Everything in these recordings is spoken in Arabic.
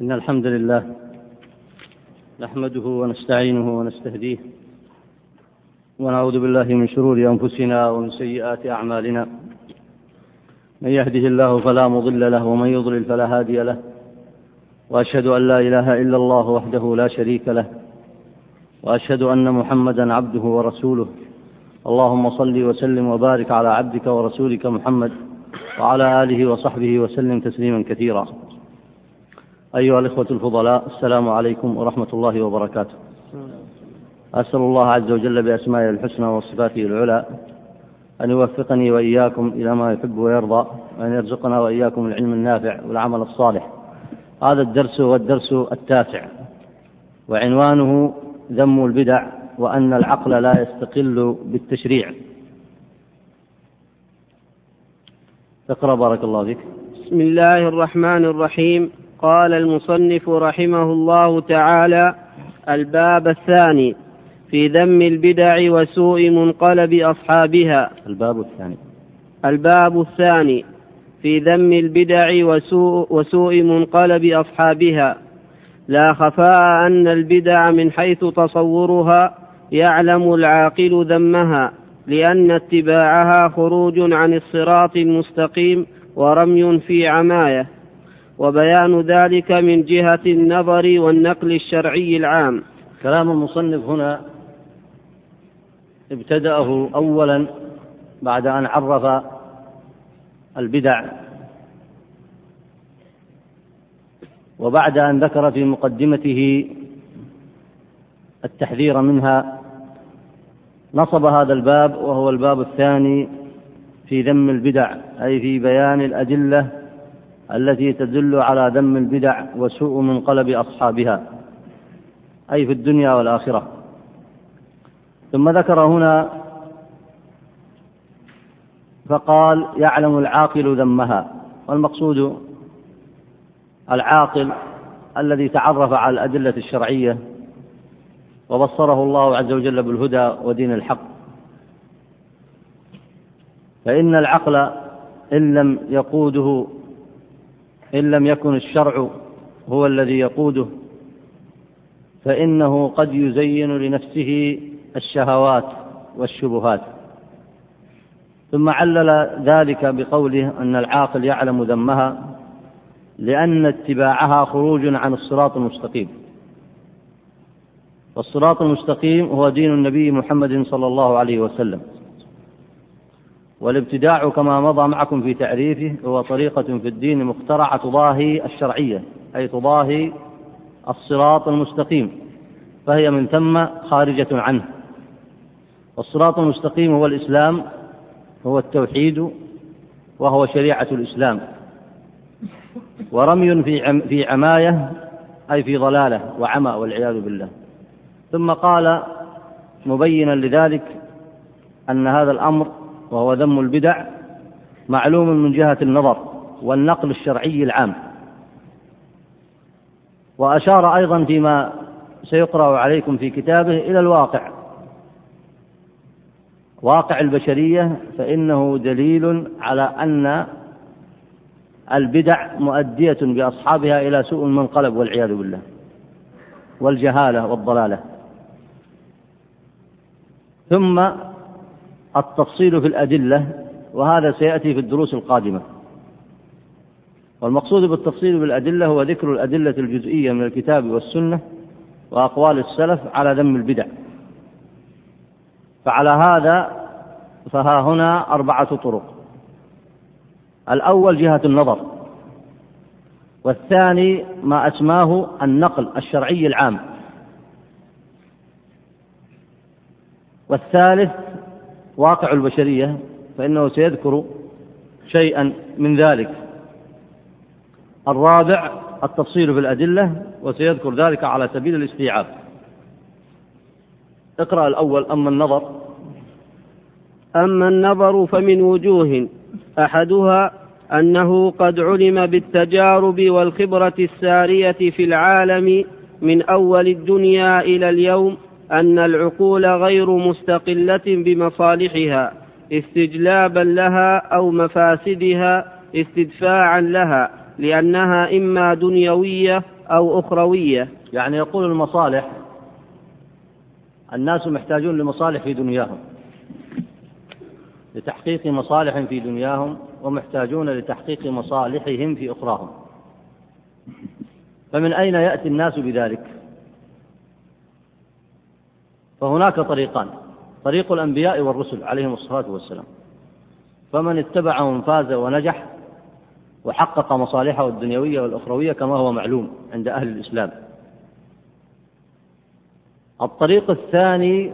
إن الحمد لله نحمده ونستعينه ونستهديه ونعوذ بالله من شرور أنفسنا ومن سيئات أعمالنا. من يهده الله فلا مضل له ومن يضلل فلا هادي له. وأشهد أن لا إله إلا الله وحده لا شريك له. وأشهد أن محمدا عبده ورسوله. اللهم صل وسلم وبارك على عبدك ورسولك محمد وعلى آله وصحبه وسلم تسليما كثيرا. أيها الإخوة الفضلاء السلام عليكم ورحمة الله وبركاته. أسأل الله عز وجل بأسمائه الحسنى وصفاته العلى أن يوفقني وإياكم إلى ما يحب ويرضى وأن يرزقنا وإياكم العلم النافع والعمل الصالح. هذا الدرس هو الدرس التاسع وعنوانه ذم البدع وأن العقل لا يستقل بالتشريع. اقرأ بارك الله فيك. بسم الله الرحمن الرحيم. قال المصنف رحمه الله تعالى الباب الثاني في ذم البدع وسوء منقلب أصحابها. الباب الثاني. الباب الثاني في ذم البدع وسوء, وسوء منقلب أصحابها. لا خفاء أن البدع من حيث تصورها يعلم العاقل ذمها لأن اتباعها خروج عن الصراط المستقيم ورمي في عماية. وبيان ذلك من جهة النظر والنقل الشرعي العام. كلام المصنف هنا ابتدأه أولا بعد أن عرف البدع. وبعد أن ذكر في مقدمته التحذير منها نصب هذا الباب وهو الباب الثاني في ذم البدع أي في بيان الأدلة التي تدل على ذم البدع وسوء منقلب أصحابها أي في الدنيا والآخرة. ثم ذكر هنا فقال يعلم العاقل ذمها. والمقصود العاقل الذي تعرف على الأدلة الشرعية وبصره الله عز وجل بالهدى ودين الحق. فإن العقل إن لم يقوده إن لم يكن الشرع هو الذي يقوده فإنه قد يزين لنفسه الشهوات والشبهات. ثم علل ذلك بقوله أن العاقل يعلم ذمها لأن اتباعها خروج عن الصراط المستقيم. والصراط المستقيم هو دين النبي محمد صلى الله عليه وسلم. والابتداع كما مضى معكم في تعريفه هو طريقة في الدين مخترعة تضاهي الشرعية أي تضاهي الصراط المستقيم فهي من ثم خارجة عنه. والصراط المستقيم هو الإسلام هو التوحيد وهو شريعة الإسلام. ورمي في في عماية أي في ضلالة وعمى والعياذ بالله. ثم قال مبينا لذلك أن هذا الأمر وهو ذم البدع معلوم من جهة النظر والنقل الشرعي العام. وأشار أيضا فيما سيقرأ عليكم في كتابه إلى الواقع. واقع البشرية فإنه دليل على أن البدع مؤدية بأصحابها إلى سوء المنقلب والعياذ بالله والجهالة والضلالة. ثم التفصيل في الأدلة وهذا سيأتي في الدروس القادمة. والمقصود بالتفصيل بالأدلة هو ذكر الأدلة الجزئية من الكتاب والسنة وأقوال السلف على ذم البدع. فعلى هذا فها هنا أربعة طرق. الأول جهة النظر والثاني ما أسماه النقل الشرعي العام. والثالث واقع البشرية فإنه سيذكر شيئا من ذلك. الرابع التفصيل في الأدلة وسيذكر ذلك على سبيل الاستيعاب. اقرأ الأول أما النظر. أما النظر فمن وجوه أحدها أنه قد علم بالتجارب والخبرة السارية في العالم من أول الدنيا إلى اليوم أن العقول غير مستقلة بمصالحها استجلابا لها أو مفاسدها استدفاعا لها لأنها إما دنيوية أو أخروية. يعني يقول المصالح الناس محتاجون لمصالح في دنياهم لتحقيق مصالح في دنياهم ومحتاجون لتحقيق مصالحهم في أخراهم. فمن أين يأتي الناس بذلك؟ فهناك طريقان. طريق الأنبياء والرسل عليهم الصلاة والسلام. فمن اتبعهم فاز ونجح وحقق مصالحه الدنيوية والأخروية كما هو معلوم عند أهل الإسلام. الطريق الثاني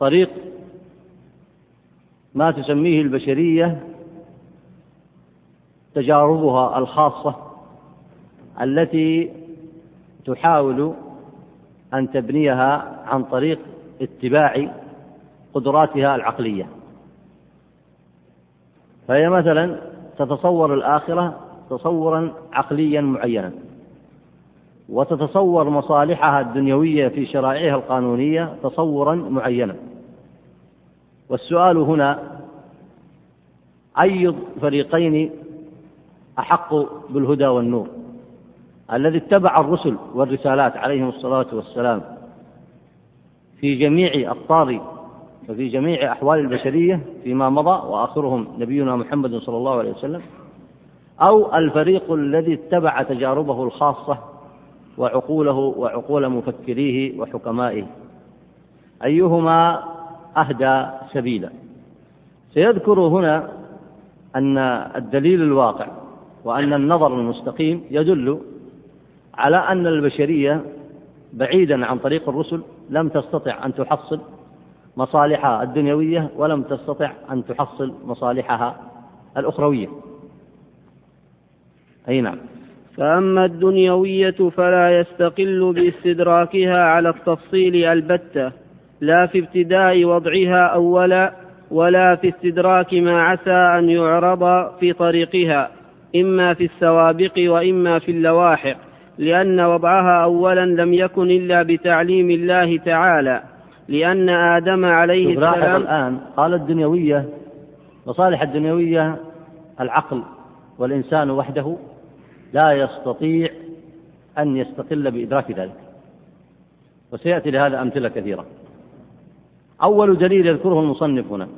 طريق ما تسميه البشرية تجاربها الخاصة التي تحاول أن تبنيها عن طريق اتباع قدراتها العقلية. فهي مثلا تتصور الآخرة تصورا عقليا معينا وتتصور مصالحها الدنيوية في شرائعها القانونية تصورا معينا. والسؤال هنا أي فريقين أحق بالهدى والنور؟ الذي اتبع الرسل والرسالات عليهم الصلاة والسلام في جميع أقطار وفي جميع أحوال البشرية فيما مضى وآخرهم نبينا محمد صلى الله عليه وسلم أو الفريق الذي اتبع تجاربه الخاصة وعقوله وعقول مفكريه وحكمائه. أيهما أهدى سبيلا؟ سيذكر هنا أن الدليل الواقع وأن النظر المستقيم يدل على أن البشرية بعيدا عن طريق الرسل لم تستطع أن تحصل مصالحها الدنيوية ولم تستطع أن تحصل مصالحها الأخروية. أي نعم. فأما الدنيوية فلا يستقل باستدراكها على التفصيل البتة لا في ابتداء وضعها أولا ولا في استدراك ما عسى أن يعرض في طريقها إما في السوابق وإما في اللواحق لأن وضعها أولا لم يكن إلا بتعليم الله تعالى لأن آدم عليه السلام الآن. قال الدنيوية مصالح الدنيوية العقل والإنسان وحده لا يستطيع أن يستقل بإدراك ذلك. وسيأتي لهذا أمثلة كثيرة. أول دليل يذكره المصنف هنا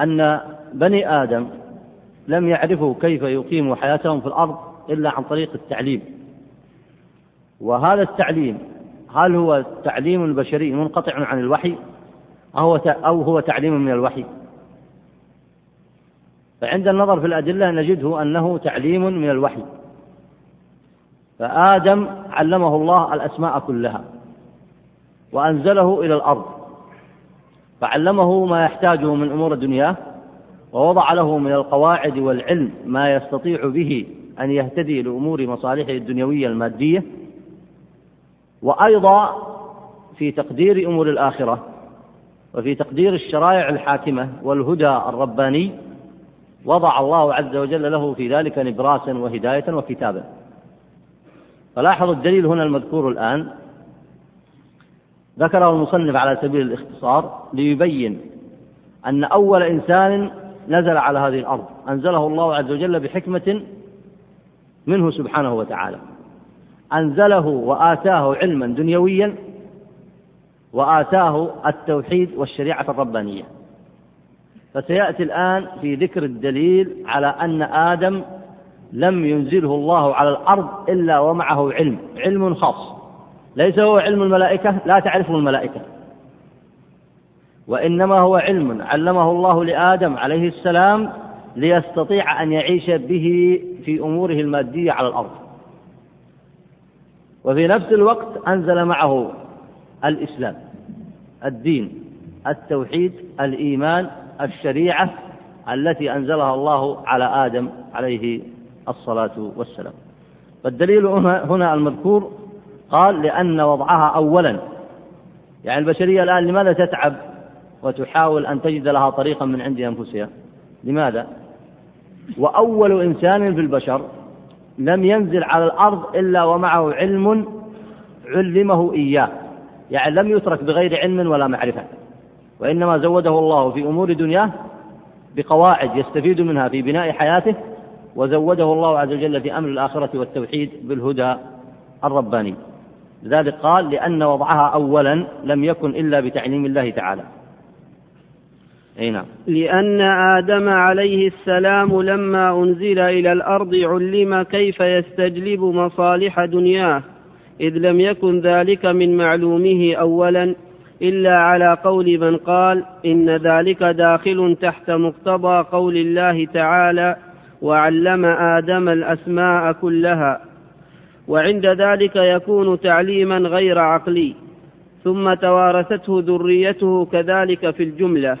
أن بني آدم لم يعرفوا كيف يقيموا حياتهم في الأرض إلا عن طريق التعليم. وهذا التعليم هل هو تعليم بشري منقطع عن الوحي أو هو تعليم من الوحي؟ فعند النظر في الأدلة نجده أنه تعليم من الوحي. فآدم علمه الله الأسماء كلها وأنزله إلى الأرض. فعلمه ما يحتاجه من أمور الدنيا ووضع له من القواعد والعلم ما يستطيع به أن يهتدي لأمور مصالحه الدنيوية المادية وأيضا في تقدير أمور الآخرة وفي تقدير الشرائع الحاكمة والهدى الرباني وضع الله عز وجل له في ذلك نبراسا وهداية وكتابا. فلاحظوا الدليل هنا المذكور الآن. ذكره المصنف على سبيل الاختصار ليبين أن أول إنسان نزل على هذه الأرض أنزله الله عز وجل بحكمة منه سبحانه وتعالى. أنزله وآتاه علما دنيويا وآتاه التوحيد والشريعة الربانية. فسيأتي الآن في ذكر الدليل على أن آدم لم ينزله الله على الأرض إلا ومعه علم علم خاص. ليس هو علم الملائكة لا تعرفه الملائكة. وإنما هو علم علمه الله لآدم عليه السلام ليستطيع أن يعيش به في أموره المادية على الأرض. وفي نفس الوقت أنزل معه الإسلام الدين التوحيد الإيمان الشريعة التي أنزلها الله على آدم عليه الصلاة والسلام. فالدليل هنا المذكور قال لأن وضعها أولا. يعني البشرية الآن لماذا تتعب وتحاول أن تجد لها طريقا من عند أنفسها؟ لماذا؟ وأول إنسان في البشر لم ينزل على الأرض إلا ومعه علم علمه إياه. يعني لم يترك بغير علم ولا معرفة. وإنما زوده الله في أمور دنياه بقواعد يستفيد منها في بناء حياته وزوده الله عز وجل في أمر الآخرة والتوحيد بالهدى الرباني. لذلك قال لأن وضعها أولا لم يكن إلا بتعليم الله تعالى. أي نعم. لأن آدم عليه السلام لما أنزل إلى الأرض علم كيف يستجلب مصالح دنياه إذ لم يكن ذلك من معلومه أولا إلا على قول من قال إن ذلك داخل تحت مقتضى قول الله تعالى وعلم آدم الأسماء كلها. وعند ذلك يكون تعليما غير عقلي ثم توارثته ذريته كذلك في الجملة.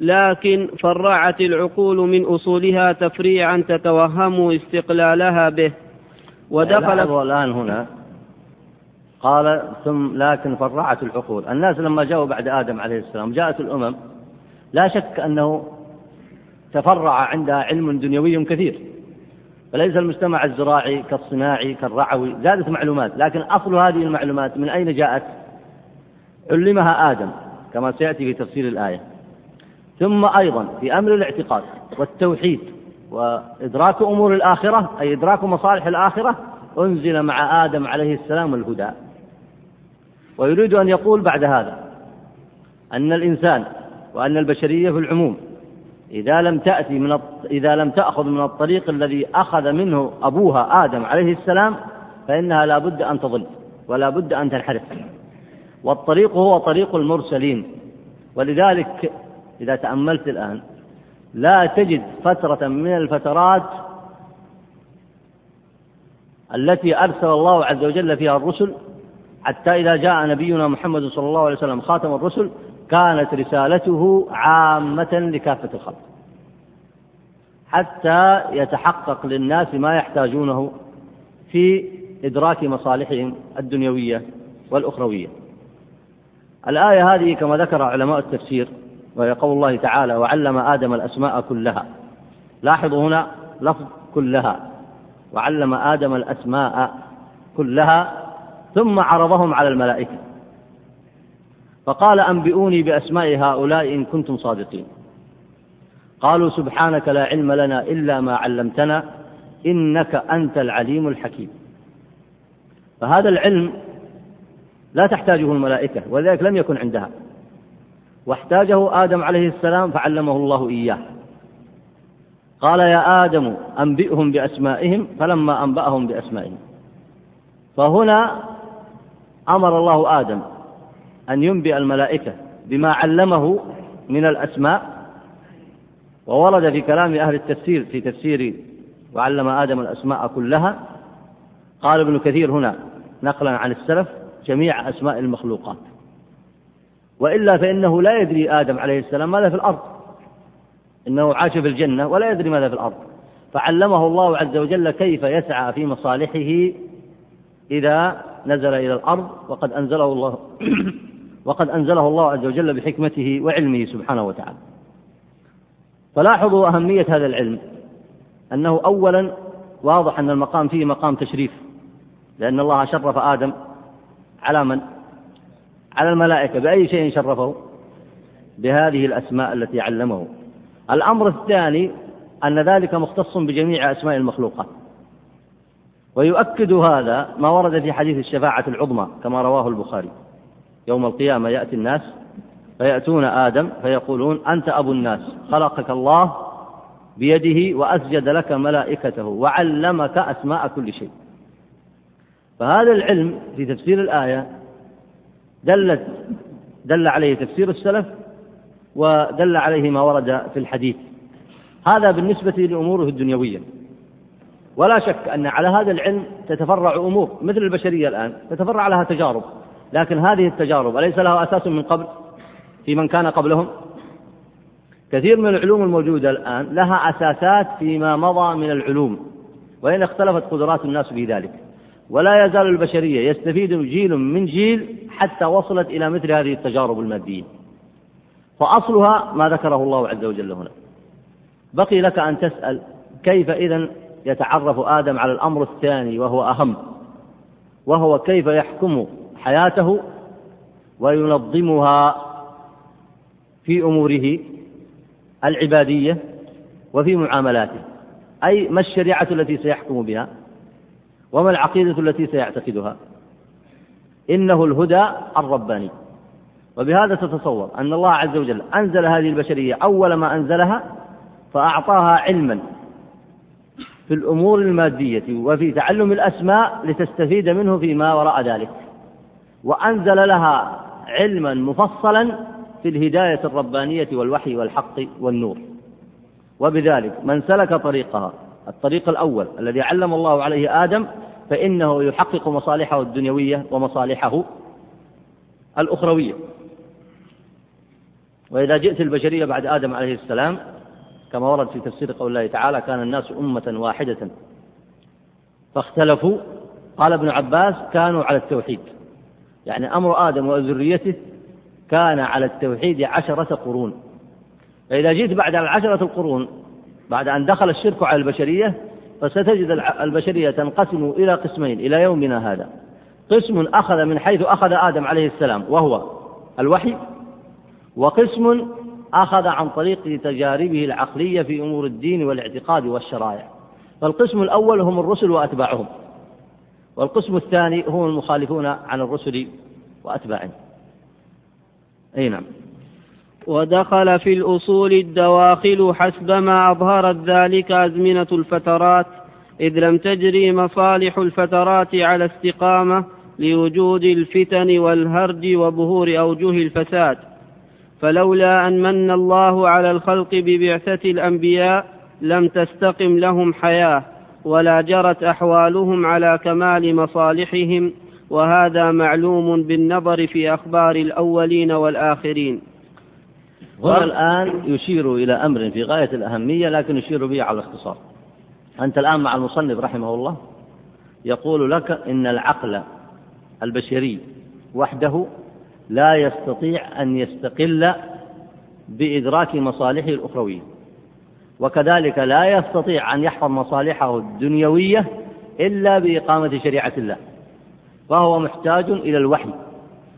لكن فرعت العقول من أصولها تفريعا تتوهم استقلالها به. ودخلت الآن هنا. قال ثم لكن فرعت العقول. الناس لما جاءوا بعد آدم عليه السلام جاءت الأمم لا شك أنه تفرع عندها علم دنيوي كثير. فليس المجتمع الزراعي كالصناعي كالرعوي زادت معلومات. لكن أصل هذه المعلومات من أين جاءت؟ علمها آدم كما سيأتي في تفسير الآية. ثم أيضا في أمر الاعتقاد والتوحيد وإدراك أمور الآخرة أي إدراك مصالح الآخرة أنزل مع آدم عليه السلام الهدى. ويريد أن يقول بعد هذا أن الإنسان وأن البشرية في العموم إذا لم تأتي من إذا لم تأخذ من الطريق الذي أخذ منه أبوها آدم عليه السلام فإنها لا بد أن تضل ولا بد أن تنحرف. والطريق هو طريق المرسلين. ولذلك إذا تأملت الآن لا تجد فترة من الفترات التي أرسل الله عز وجل فيها الرسل حتى إذا جاء نبينا محمد صلى الله عليه وسلم خاتم الرسل كانت رسالته عامة لكافة الخلق. حتى يتحقق للناس ما يحتاجونه في إدراك مصالحهم الدنيوية والأخروية. الآية هذه كما ذكر علماء التفسير وهي قول الله تعالى وعلم آدم الأسماء كلها. لاحظوا هنا لفظ كلها. وعلم آدم الأسماء كلها ثم عرضهم على الملائكة. فقال أنبئوني بأسماء هؤلاء إن كنتم صادقين. قالوا سبحانك لا علم لنا إلا ما علمتنا إنك أنت العليم الحكيم. فهذا العلم لا تحتاجه الملائكة ولذلك لم يكن عندها. واحتاجه آدم عليه السلام فعلمه الله إياه. قال يا آدم أنبئهم بأسمائهم فلما أنبأهم بأسمائهم. فهنا أمر الله آدم أن ينبئ الملائكة بما علمه من الأسماء وورد في كلام أهل التفسير في تفسير وعلم آدم الأسماء كلها. قال ابن كثير هنا نقلا عن السلف جميع أسماء المخلوقات. وإلا فإنه لا يدري آدم عليه السلام ماذا في الأرض. إنه عاش في الجنة ولا يدري ماذا في الأرض. فعلمه الله عز وجل كيف يسعى في مصالحه إذا نزل إلى الأرض وقد أنزله الله وقد أنزله الله عز وجل بحكمته وعلمه سبحانه وتعالى. فلاحظوا أهمية هذا العلم أنه أولا واضح أن المقام فيه مقام تشريف لأن الله شرف آدم على من؟ على الملائكة بأي شيء شرفه؟ بهذه الأسماء التي علمه. الأمر الثاني أن ذلك مختص بجميع أسماء المخلوقات. ويؤكد هذا ما ورد في حديث الشفاعة العظمى كما رواه البخاري. يوم القيامة يأتي الناس فيأتون آدم فيقولون أنت أبو الناس خلقك الله بيده وأسجد لك ملائكته وعلمك أسماء كل شيء. فهذا العلم في تفسير الآية دلت دل عليه تفسير السلف ودل عليه ما ورد في الحديث. هذا بالنسبة لأموره الدنيوية. ولا شك أن على هذا العلم تتفرع أمور مثل البشرية الآن تتفرع لها تجارب. لكن هذه التجارب أليس لها أساس من قبل؟ في من كان قبلهم؟ كثير من العلوم الموجودة الآن لها أساسات فيما مضى من العلوم وإن اختلفت قدرات الناس في ذلك. ولا يزال البشرية يستفيد جيل من جيل حتى وصلت إلى مثل هذه التجارب المادية. فأصلها ما ذكره الله عز وجل هنا. بقي لك أن تسأل كيف إذا يتعرف آدم على الأمر الثاني وهو أهم وهو كيف يحكم حياته وينظمها في أموره العبادية وفي معاملاته. أي ما الشريعة التي سيحكم بها؟ وما العقيدة التي سيعتقدها؟ إنه الهدى الرباني. وبهذا تتصور أن الله عز وجل أنزل هذه البشرية أول ما أنزلها فأعطاها علما في الأمور المادية وفي تعلم الأسماء لتستفيد منه فيما وراء ذلك. وأنزل لها علما مفصلا في الهداية الربانية والوحي والحق والنور. وبذلك من سلك طريقها الطريق الأول الذي علم الله عليه آدم فإنه يحقق مصالحه الدنيوية ومصالحه الأخروية. وإذا جئت البشرية بعد آدم عليه السلام كما ورد في تفسير قول الله تعالى كان الناس أمة واحدة فاختلفوا. قال ابن عباس كانوا على التوحيد يعني أمر آدم وذريته كان على التوحيد عشرة قرون. فإذا جئت بعد العشرة القرون بعد أن دخل الشرك على البشرية فستجد البشرية تنقسم إلى قسمين إلى يومنا هذا. قسم أخذ من حيث أخذ آدم عليه السلام وهو الوحي وقسم أخذ عن طريق تجاربه العقلية في أمور الدين والاعتقاد والشرائع. فالقسم الأول هم الرسل وأتباعهم. والقسم الثاني هم المخالفون عن الرسل وأتباعهم. أي نعم. ودخل في الأصول الدواخل حسبما أظهرت ذلك أزمنة الفترات إذ لم تجري مصالح الفترات على استقامة لوجود الفتن والهرج وظهور أوجه الفساد. فلولا أن من الله على الخلق ببعثة الأنبياء لم تستقم لهم حياة ولا جرت أحوالهم على كمال مصالحهم وهذا معلوم بالنظر في أخبار الأولين والآخرين. هنا الآن يشير إلى أمر في غاية الأهمية لكن يشير به على الاختصار. أنت الآن مع المصنف رحمه الله يقول لك إن العقل البشري وحده لا يستطيع أن يستقل بإدراك مصالحه الأخروية وكذلك لا يستطيع أن يحفظ مصالحه الدنيوية إلا بإقامة شريعة الله فهو محتاج إلى الوحي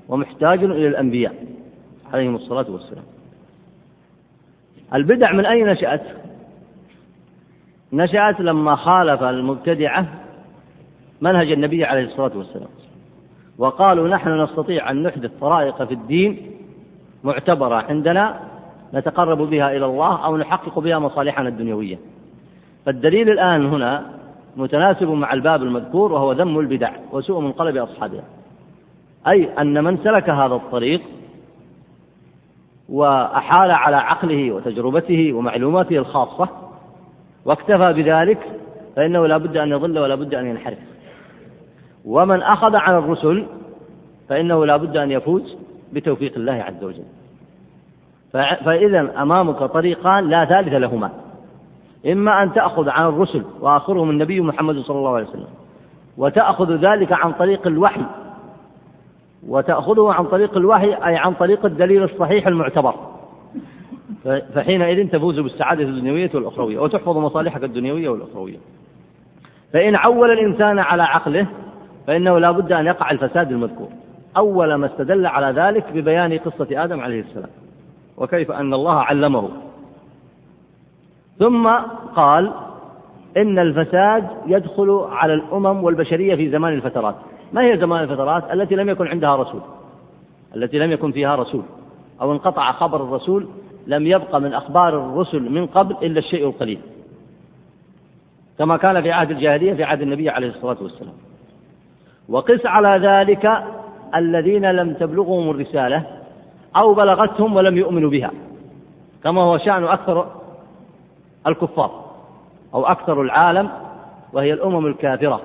ومحتاج إلى الأنبياء عليهم الصلاة والسلام. البدع من أين نشأت؟ نشأت لما خالف المبتدعة منهج النبي عليه الصلاة والسلام. وقالوا نحن نستطيع أن نحدث طرائق في الدين معتبرة. عندنا نتقرب بها إلى الله أو نحقق بها مصالحنا الدنيوية. فالدليل الآن هنا متناسب مع الباب المذكور وهو ذم البدع وسوء منقلب أصحابها. أي أن من سلك هذا الطريق وأحال على عقله وتجربته ومعلوماته الخاصة. واكتفى بذلك فإنه لا بد أن يضل ولا بد أن ينحرف. ومن أخذ عن الرسل فإنه لا بد أن يفوز بتوفيق الله عز وجل. فإذا أمامك طريقان لا ثالث لهما. إما أن تأخذ عن الرسل وآخرهم النبي محمد صلى الله عليه وسلم وتأخذ ذلك عن طريق الوحي وتأخذه عن طريق الوحي أي عن طريق الدليل الصحيح المعتبر. فحينئذ تفوز بالسعادة الدنيوية والأخروية وتحفظ مصالحك الدنيوية والأخروية. فإن عول الإنسان على عقله فإنه لا بد أن يقع الفساد المذكور. أول ما استدل على ذلك ببيان قصة آدم عليه السلام وكيف أن الله علمه. ثم قال إن الفساد يدخل على الأمم والبشرية في زمان الفترات. ما هي زمان الفترات التي لم يكن عندها رسول؟ التي لم يكن فيها رسول. أو انقطع خبر الرسول لم يبق من أخبار الرسل من قبل إلا الشيء القليل. كما كان في عهد الجاهلية في عهد النبي عليه الصلاة والسلام. وقس على ذلك الذين لم تبلغهم الرسالة أو بلغتهم ولم يؤمنوا بها. كما هو شأن أكثر الكفار أو أكثر العالم وهي الأمم الكافرة.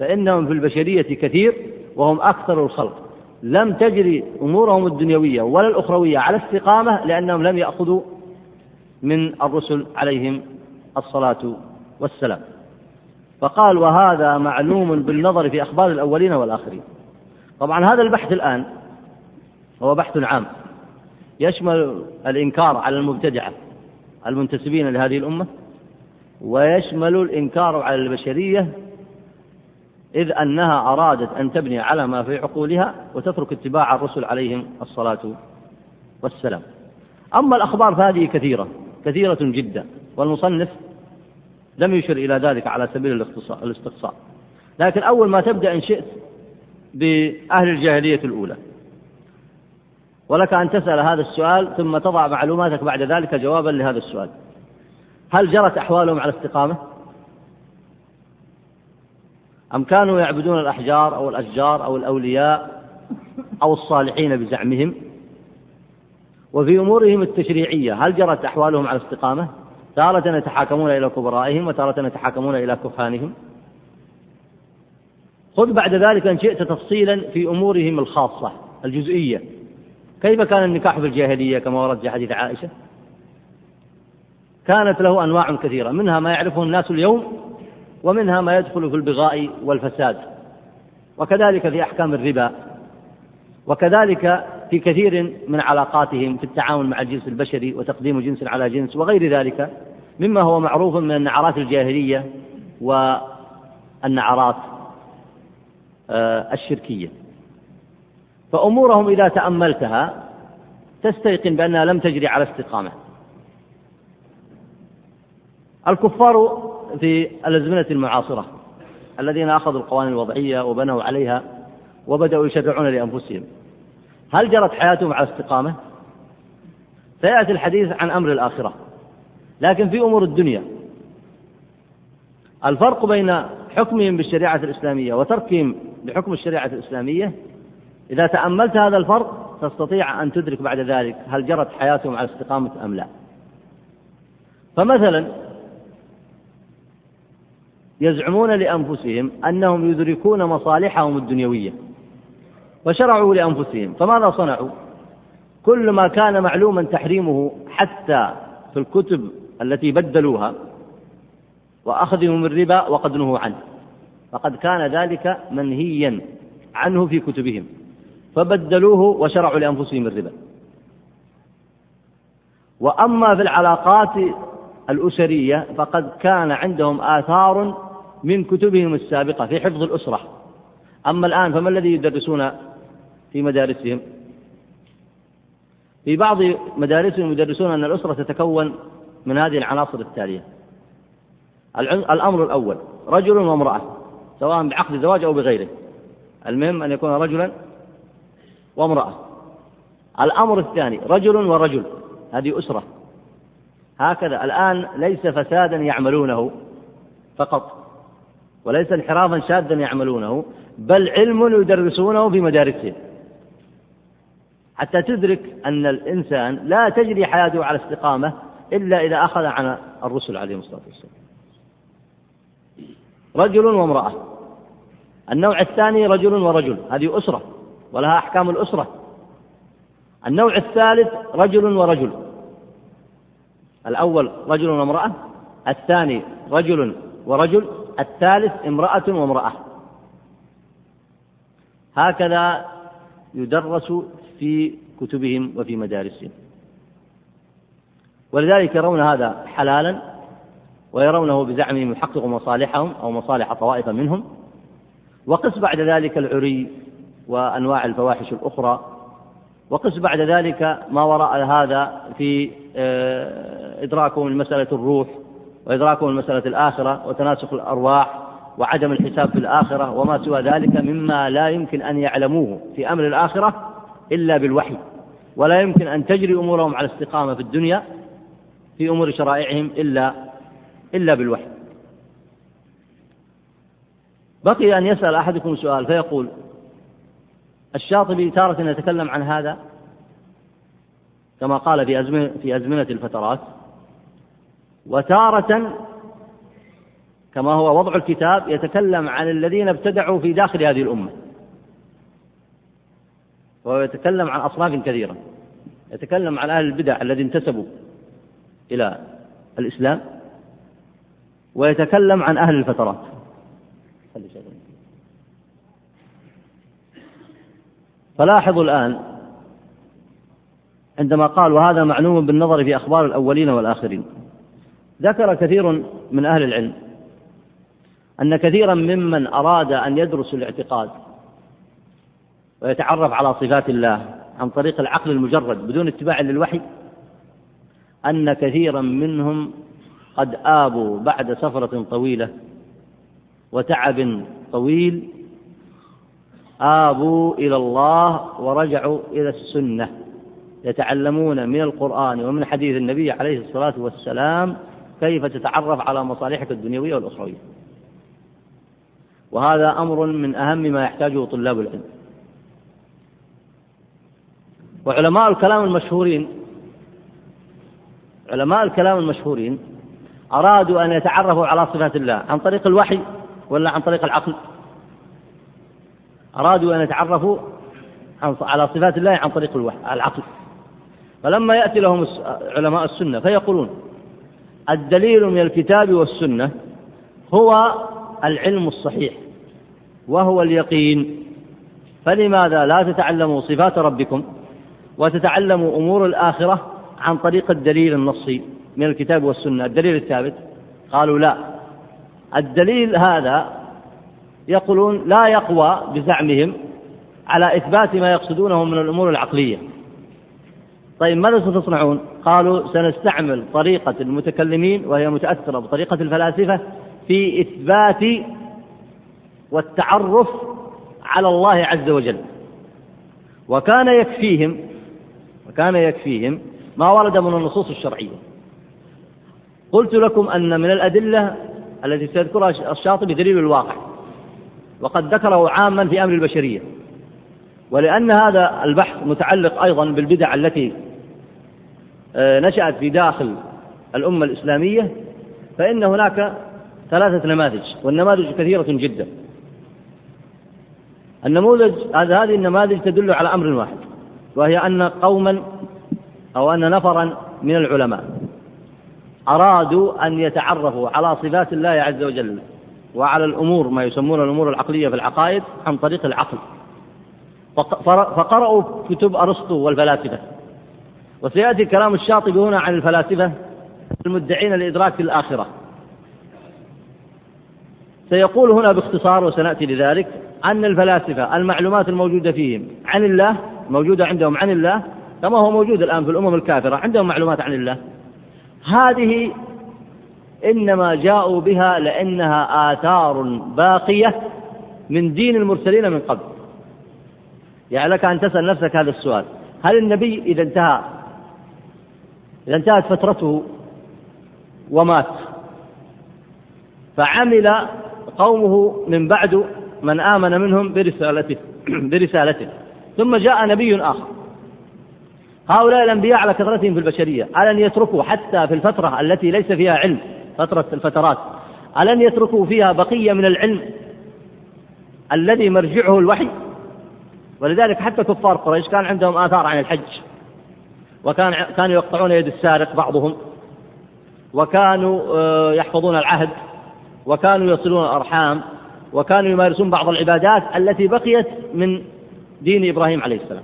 فإنهم في البشرية كثير وهم أكثر الخلق. لم تجري أمورهم الدنيوية ولا الأخروية على استقامة لأنهم لم يأخذوا من الرسل عليهم الصلاة والسلام. فقال وهذا معلوم بالنظر في أخبار الأولين والآخرين. طبعا هذا البحث الآن هو بحث عام يشمل الإنكار على المبتدعة المنتسبين لهذه الأمة ويشمل الإنكار على البشرية إذ أنها أرادت أن تبني على ما في عقولها وتترك اتباع الرسل عليهم الصلاة والسلام. أما الأخبار فهذه كثيرة كثيرة جدا والمصنف لم يشر إلى ذلك على سبيل الاستقصاء. لكن أول ما تبدأ إن شئت بأهل الجاهلية الأولى. ولك أن تسأل هذا السؤال ثم تضع معلوماتك بعد ذلك جوابا لهذا السؤال. هل جرت أحوالهم على استقامة؟ أم كانوا يعبدون الأحجار أو الأشجار أو الأولياء أو الصالحين بزعمهم؟ وفي أمورهم التشريعية هل جرت أحوالهم على استقامة؟ تارة يتحاكمون إلى كبرائهم وتارة يتحاكمون إلى كهانهم خذ بعد ذلك إن شئت تفصيلا في أمورهم الخاصة الجزئية. كيف كان النكاح في الجاهلية كما ورد في حديث عائشة؟ كانت له أنواع كثيرة منها ما يعرفه الناس اليوم ومنها ما يدخل في البغاء والفساد. وكذلك في أحكام الربا. وكذلك في كثير من علاقاتهم في التعامل مع الجنس البشري وتقديم جنس على جنس وغير ذلك مما هو معروف من النعرات الجاهلية والنعرات آه، الشركية. فأمورهم إذا تأملتها تستيقن بأنها لم تجري على استقامة. الكفار في الأزمنة المعاصرة الذين أخذوا القوانين الوضعية وبنوا عليها وبدأوا يشرعون لأنفسهم. هل جرت حياتهم على استقامة؟ سيأتي الحديث عن أمر الآخرة لكن في أمور الدنيا. الفرق بين حكمهم بالشريعة الإسلامية وتركهم لحكم الشريعة الإسلامية. إذا تأملت هذا الفرق تستطيع أن تدرك بعد ذلك هل جرت حياتهم على استقامة أم لا. فمثلا يزعمون لأنفسهم أنهم يدركون مصالحهم الدنيوية وشرعوا لأنفسهم فماذا صنعوا؟ كل ما كان معلوما تحريمه حتى في الكتب التي بدلوها وأخذهم الربا وقد نهوا عنه. فقد كان ذلك منهيا عنه في كتبهم. فبدلوه وشرعوا لأنفسهم الربا. وأما في العلاقات الأسرية فقد كان عندهم آثار من كتبهم السابقة في حفظ الأسرة. أما الآن فما الذي يدرسون في مدارسهم؟ في بعض مدارسهم يدرسون أن الأسرة تتكون من هذه العناصر التالية. الأمر الأول رجل وامرأة سواء بعقد زواج أو بغيره. المهم أن يكون رجلا وامرأة. الأمر الثاني رجل ورجل هذه أسرة. هكذا الآن ليس فسادا يعملونه فقط. وليس انحرافا شاذا يعملونه بل علم يدرسونه في مدارسهم حتى تدرك أن الإنسان لا تجري حياته على استقامة إلا إذا أخذ عن الرسل عليهم الصلاة والسلام. رجل وامرأة. النوع الثاني رجل ورجل. هذه أسرة ولها أحكام الأسرة. النوع الثالث رجل ورجل. الأول رجل وامرأة الثاني رجل ورجل. الثالث امرأة وامرأة. هكذا يدرس في كتبهم وفي مدارسهم. ولذلك يرون هذا حلالا ويرونه بزعمهم يحقق مصالحهم أو مصالح طوائف منهم. وقس بعد ذلك العري وأنواع الفواحش الأخرى. وقس بعد ذلك ما وراء هذا في آه، إدراكهم لمسألة الروح وإدراكهم المسألة الآخرة وتناسخ الأرواح وعدم الحساب في الآخرة وما سوى ذلك مما لا يمكن أن يعلموه في أمر الآخرة إلا بالوحي. ولا يمكن أن تجري أمورهم على استقامة في الدنيا في أمور شرائعهم إلا إلا بالوحي. بقي أن يسأل أحدكم سؤال فيقول الشاطبي تارة يتكلم عن هذا كما قال في أزمنة في أزمنة الفترات وتارة كما هو وضع الكتاب يتكلم عن الذين ابتدعوا في داخل هذه الأمة. وهو يتكلم عن أصناف كثيرة. يتكلم عن أهل البدع الذين انتسبوا إلى الإسلام. ويتكلم عن أهل الفترات. فلاحظوا الآن عندما قال وهذا معلوم بالنظر في أخبار الأولين والآخرين. ذكر كثير من أهل العلم أن كثيرا ممن أراد أن يدرس الاعتقاد ويتعرف على صفات الله عن طريق العقل المجرد بدون اتباع للوحي أن كثيرا منهم قد آبوا بعد سفرة طويلة وتعب طويل آبوا إلى الله ورجعوا إلى السنة يتعلمون من القرآن ومن حديث النبي عليه الصلاة والسلام كيف تتعرف على مصالحك الدنيوية والأخروية. وهذا أمر من أهم ما يحتاجه طلاب العلم. وعلماء الكلام المشهورين علماء الكلام المشهورين أرادوا أن يتعرفوا على صفات الله عن طريق الوحي ولا عن طريق العقل؟ أرادوا أن يتعرفوا على صفات الله عن طريق الوحي العقل. فلما يأتي لهم علماء السنة فيقولون الدليل من الكتاب والسنة هو العلم الصحيح وهو اليقين. فلماذا لا تتعلموا صفات ربكم وتتعلموا أمور الآخرة عن طريق الدليل النصي من الكتاب والسنة؟ الدليل الثابت؟ قالوا لا. الدليل هذا يقولون لا يقوى بزعمهم على إثبات ما يقصدونه من الأمور العقلية. طيب ماذا ستصنعون قالوا سنستعمل طريقة المتكلمين وهي متأثرة بطريقة الفلاسفة في إثبات والتعرف على الله عز وجل. وكان يكفيهم وكان يكفيهم ما ورد من النصوص الشرعية. قلت لكم أن من الأدلة التي سيذكرها الشاطبي دليل الواقع. وقد ذكره عاما في أمر البشرية. ولأن هذا البحث متعلق أيضا بالبدع التي نشأت في داخل الأمة الإسلامية فإن هناك ثلاثة نماذج والنماذج كثيرة جدا. النموذج هذه النماذج تدل على أمر واحد وهي أن قوما أو أن نفرا من العلماء أرادوا أن يتعرفوا على صفات الله عز وجل وعلى الأمور ما يسمون الأمور العقلية في العقائد عن طريق العقل. فقرأوا كتب أرسطو والفلاسفة. وسيأتي كلام الشاطبي هنا عن الفلاسفة المدعين الإدراك في الآخرة. سيقول هنا باختصار وسنأتي لذلك أن الفلاسفة المعلومات الموجودة فيهم عن الله موجودة عندهم عن الله كما هو موجود الآن في الأمم الكافرة عندهم معلومات عن الله. هذه إنما جاءوا بها لأنها آثار باقية من دين المرسلين من قبل. يعني لك أن تسأل نفسك هذا السؤال. هل النبي إذا انتهى إذا انتهت فترته ومات. فعمل قومه من بعد من آمن منهم برسالته برسالته. ثم جاء نبي آخر. هؤلاء الأنبياء على كثرتهم في البشرية. ألن يتركوا حتى في الفترة التي ليس فيها علم فترة الفترات. ألن يتركوا فيها بقية من العلم الذي مرجعه الوحي. ولذلك حتى كفار قريش كان عندهم آثار عن الحج. وكان كانوا يقطعون يد السارق بعضهم وكانوا آه، يحفظون العهد وكانوا يصلون الأرحام وكانوا يمارسون بعض العبادات التي بقيت من دين إبراهيم عليه السلام.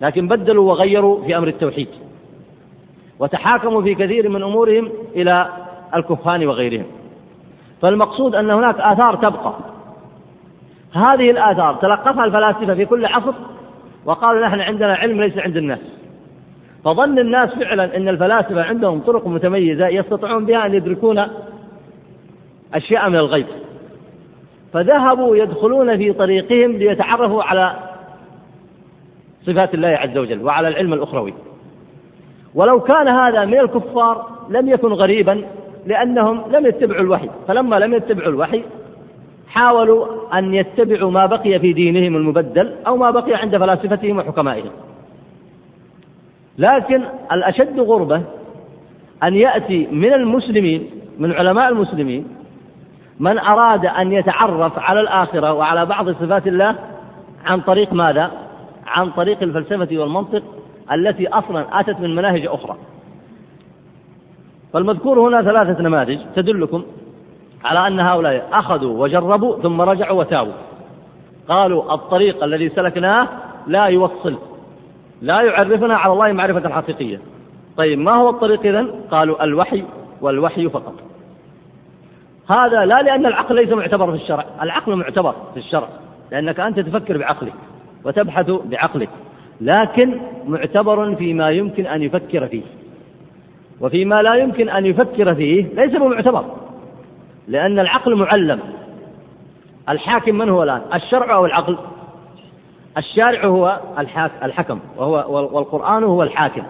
لكن بدلوا وغيروا في أمر التوحيد وتحاكموا في كثير من أمورهم إلى الكهان وغيرهم. فالمقصود أن هناك آثار تبقى. هذه الآثار تلقفها الفلاسفة في كل عصر وقالوا نحن عندنا علم ليس عند الناس. فظن الناس فعلا أن الفلاسفة عندهم طرق متميزة يستطيعون بها أن يدركون أشياء من الغيب. فذهبوا يدخلون في طريقهم ليتعرفوا على صفات الله عز وجل وعلى العلم الأخروي. ولو كان هذا من الكفار لم يكن غريبا لأنهم لم يتبعوا الوحي. فلما لم يتبعوا الوحي حاولوا أن يتبعوا ما بقي في دينهم المبدل أو ما بقي عند فلاسفتهم وحكمائهم. لكن الأشد غربة أن يأتي من المسلمين من علماء المسلمين من أراد أن يتعرف على الآخرة وعلى بعض صفات الله عن طريق ماذا؟ عن طريق الفلسفة والمنطق التي أصلا أتت من مناهج أخرى. فالمذكور هنا ثلاثة نماذج تدلكم. على أن هؤلاء أخذوا وجربوا ثم رجعوا وتابوا. قالوا الطريق الذي سلكناه لا يوصل لا يعرفنا على الله معرفة حقيقية. طيب ما هو الطريق إذن؟ قالوا الوحي والوحي فقط. هذا لا لأن العقل ليس معتبر في الشرع العقل معتبر في الشرع لأنك أنت تفكر بعقلك وتبحث بعقلك لكن معتبر فيما يمكن أن يفكر فيه. وفيما لا يمكن أن يفكر فيه ليس بمعتبر. لأن العقل معلم. الحاكم من هو الآن؟ الشرع أو العقل؟ الشارع هو الحكم وهو والقرآن هو الحاكم.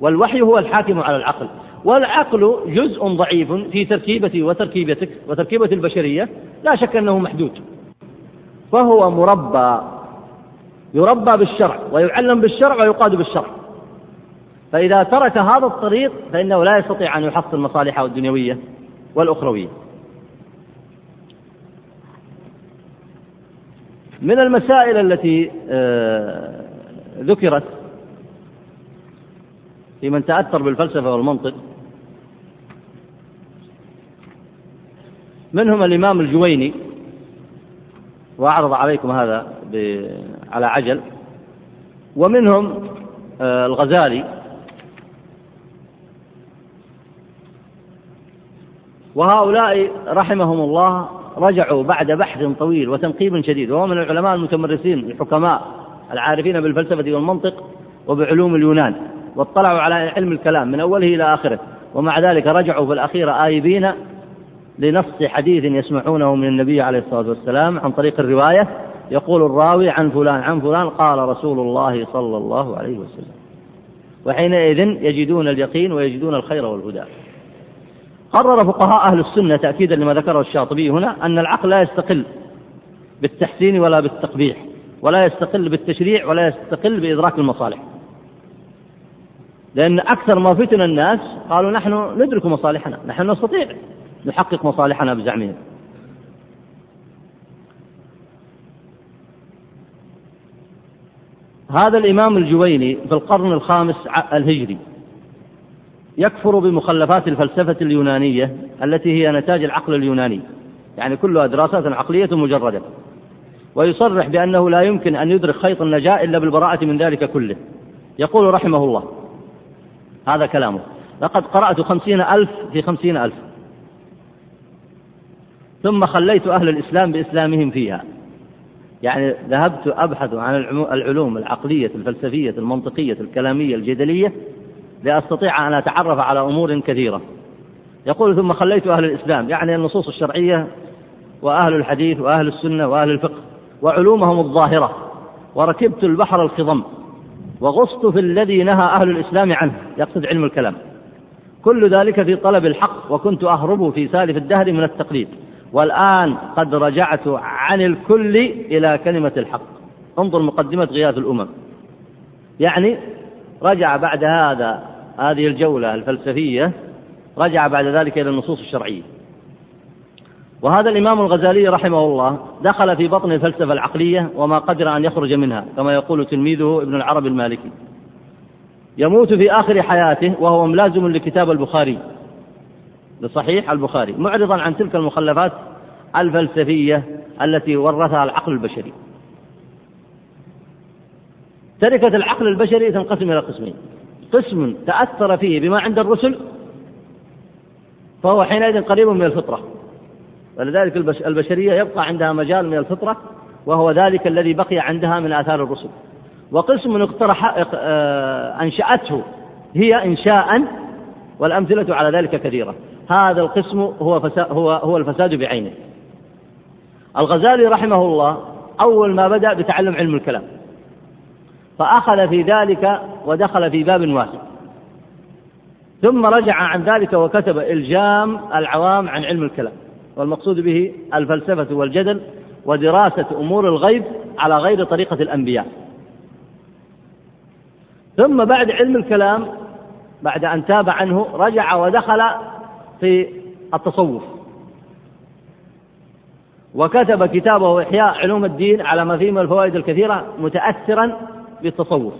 والوحي هو الحاكم على العقل. والعقل جزء ضعيف في تركيبتي وتركيبتك وتركيبة البشرية لا شك أنه محدود. فهو مربى. يربى بالشرع ويعلم بالشرع ويقاد بالشرع. فإذا ترك هذا الطريق فإنه لا يستطيع أن يحصل مصالحه الدنيوية. والأخروية من المسائل التي آه، ذكرت في من تأثر بالفلسفة والمنطق منهم الإمام الجويني وأعرض عليكم هذا على عجل ومنهم آه، الغزالي وهؤلاء رحمهم الله رجعوا بعد بحث طويل وتنقيب شديد وهو من العلماء المتمرسين الحكماء العارفين بالفلسفة والمنطق وبعلوم اليونان واطلعوا على علم الكلام من أوله إلى آخره ومع ذلك رجعوا في الأخير آيبين لنص حديث يسمعونه من النبي عليه الصلاة والسلام عن طريق الرواية يقول الراوي عن فلان عن فلان قال رسول الله صلى الله عليه وسلم. وحينئذ يجدون اليقين ويجدون الخير والهدى. قرر فقهاء أهل السنة تأكيدا لما ذكره الشاطبي هنا أن العقل لا يستقل بالتحسين ولا بالتقبيح ولا يستقل بالتشريع ولا يستقل بإدراك المصالح. لأن أكثر ما فتن الناس قالوا نحن ندرك مصالحنا نحن نستطيع نحقق مصالحنا بزعمهم. هذا الإمام الجويني في القرن الخامس الهجري. يكفر بمخلفات الفلسفة اليونانية التي هي نتاج العقل اليوناني. يعني كلها دراسات عقلية مجردة. ويصرح بأنه لا يمكن أن يدرك خيط النجاة إلا بالبراءة من ذلك كله. يقول رحمه الله هذا كلامه. لقد قرأت خمسين ألف في خمسين ألف. ثم خليت أهل الإسلام بإسلامهم فيها. يعني ذهبت أبحث عن العلوم العقلية الفلسفية المنطقية الكلامية الجدلية لأستطيع أن أتعرف على أمور كثيرة. يقول ثم خليت أهل الإسلام يعني النصوص الشرعية وأهل الحديث وأهل السنة وأهل الفقه وعلومهم الظاهرة وركبت البحر الخضم وغصت في الذي نهى أهل الإسلام عنه يقصد علم الكلام. كل ذلك في طلب الحق وكنت أهرب في سالف الدهر من التقليد. والآن قد رجعت عن الكل إلى كلمة الحق. انظر مقدمة غياث الأمم. يعني رجع بعد هذا هذه الجولة الفلسفية رجع بعد ذلك إلى النصوص الشرعية. وهذا الإمام الغزالي رحمه الله دخل في بطن الفلسفة العقلية وما قدر أن يخرج منها كما يقول تلميذه ابن العرب المالكي. يموت في آخر حياته وهو ملازم لكتاب البخاري. لصحيح البخاري معرضا عن تلك المخلفات الفلسفية التي ورثها العقل البشري. تركة العقل البشري تنقسم إلى قسمين. قسم تأثر فيه بما عند الرسل فهو حينئذ قريب من الفطرة. ولذلك البشرية يبقى عندها مجال من الفطرة وهو ذلك الذي بقي عندها من آثار الرسل. وقسم اقترح آه، أنشأته هي إنشاء والأمثلة على ذلك كثيرة. هذا القسم هو هو هو الفساد بعينه. الغزالي رحمه الله أول ما بدأ بتعلم علم الكلام. فأخذ في ذلك ودخل في باب واسع ثم رجع عن ذلك وكتب إلجام العوام عن علم الكلام والمقصود به الفلسفة والجدل ودراسة أمور الغيب على غير طريقة الأنبياء. ثم بعد علم الكلام بعد أن تاب عنه رجع ودخل في التصوف. وكتب كتابه إحياء علوم الدين على ما فيه من الفوائد الكثيرة متأثرا بالتصوف.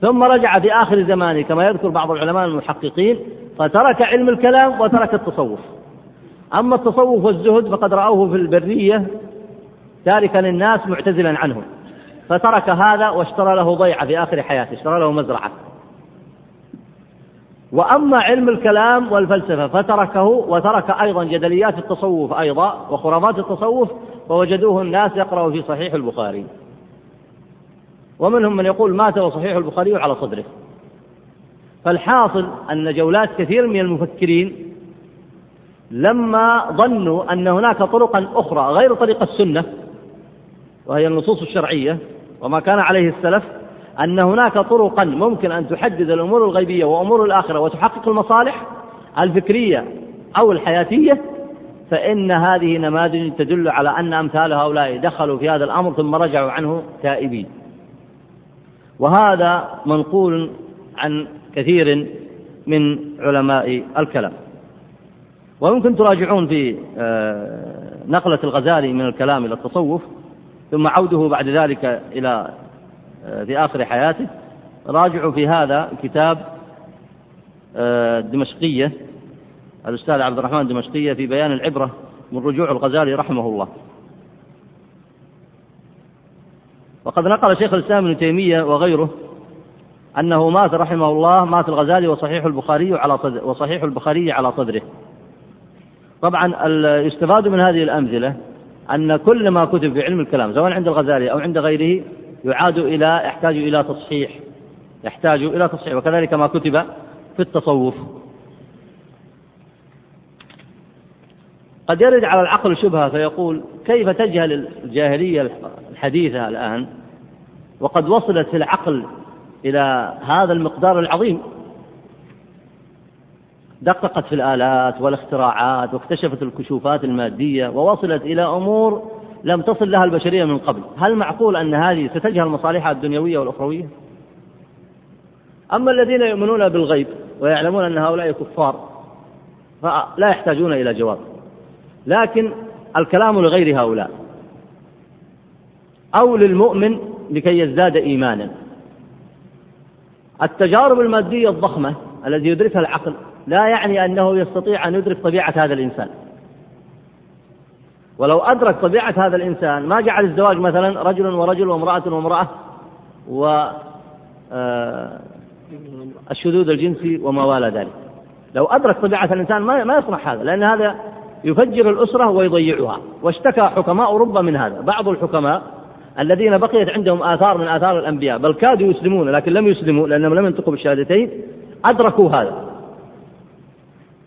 ثم رجع في آخر زمانه كما يذكر بعض العلماء المحققين فترك علم الكلام وترك التصوف. أما التصوف والزهد فقد رأوه في البرية تاركا للناس معتزلا عنهم. فترك هذا واشترى له ضيعة في آخر حياته اشترى له مزرعة. وأما علم الكلام والفلسفة فتركه وترك أيضا جدليات التصوف أيضا وخرافات التصوف فوجدوه الناس يقرأ في صحيح البخاري. ومنهم من يقول مات وصحيح البخاري على صدره. فالحاصل أن جولات كثير من المفكرين لما ظنوا أن هناك طرقا أخرى غير طريق السنة وهي النصوص الشرعية وما كان عليه السلف أن هناك طرقا ممكن أن تحدد الأمور الغيبية وأمور الآخرة وتحقق المصالح الفكرية أو الحياتية فإن هذه نماذج تدل على أن أمثال هؤلاء دخلوا في هذا الأمر ثم رجعوا عنه تائبين. وهذا منقول عن كثير من علماء الكلام. ويمكن تراجعون في آه، نقلة الغزالي من الكلام إلى التصوف ثم عوده بعد ذلك إلى آه، في آخر حياته. راجعوا في هذا كتاب الدمشقية آه، الأستاذ عبد الرحمن الدمشقية في بيان العبرة من رجوع الغزالي رحمه الله. وقد نقل شيخ الإسلام ابن تيمية وغيره أنه مات رحمه الله مات الغزالي وصحيح البخاري على صدر وصحيح البخاري على صدره. طبعا يستفاد من هذه الأمثلة أن كل ما كتب في علم الكلام سواء عند الغزالي أو عند غيره يعاد إلى يحتاج إلى تصحيح يحتاج إلى تصحيح وكذلك ما كتب في التصوف. قد يرد على العقل شبهة فيقول كيف تجهل الجاهلية الحديثة الآن؟ وقد وصلت العقل إلى هذا المقدار العظيم. دققت في الآلات والاختراعات واكتشفت الكشوفات المادية ووصلت إلى أمور لم تصل لها البشرية من قبل. هل معقول أن هذه ستجهل مصالحها الدنيوية والأخروية؟ أما الذين يؤمنون بالغيب ويعلمون أن هؤلاء كفار فلا يحتاجون إلى جواب. لكن الكلام لغير هؤلاء. أو للمؤمن لكي يزداد إيمانا. التجارب المادية الضخمة الذي يدركها العقل لا يعني أنه يستطيع أن يدرك طبيعة هذا الإنسان. ولو أدرك طبيعة هذا الإنسان ما جعل الزواج مثلا رجل ورجل وامرأة وامرأة و آه، الشذوذ الجنسي وما والى ذلك. لو أدرك طبيعة الإنسان ما ما يصنع هذا لأن هذا يفجر الأسرة ويضيعها. واشتكى حكماء أوروبا من هذا. بعض الحكماء الذين بقيت عندهم آثار من آثار الأنبياء. بل كادوا يسلمون لكن لم يسلموا لأنهم لم ينطقوا بالشهادتين. أدركوا هذا.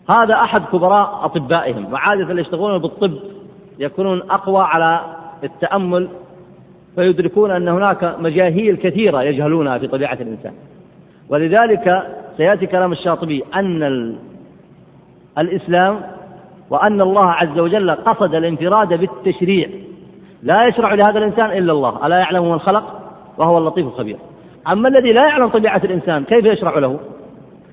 هذا أحد كبراء أطبائهم. وعادة اللي يشتغلون بالطب يكونون أقوى على التأمل فيدركون أن هناك مجاهيل كثيرة يجهلونها في طبيعة الإنسان. ولذلك سيأتي كلام الشاطبي أن الإسلام وأن الله عز وجل قصد الانفراد بالتشريع. لا يشرع لهذا الإنسان إلا الله. ألا يعلم من خلق؟ وهو اللطيف الخبير. أما الذي لا يعلم طبيعة الإنسان كيف يشرع له؟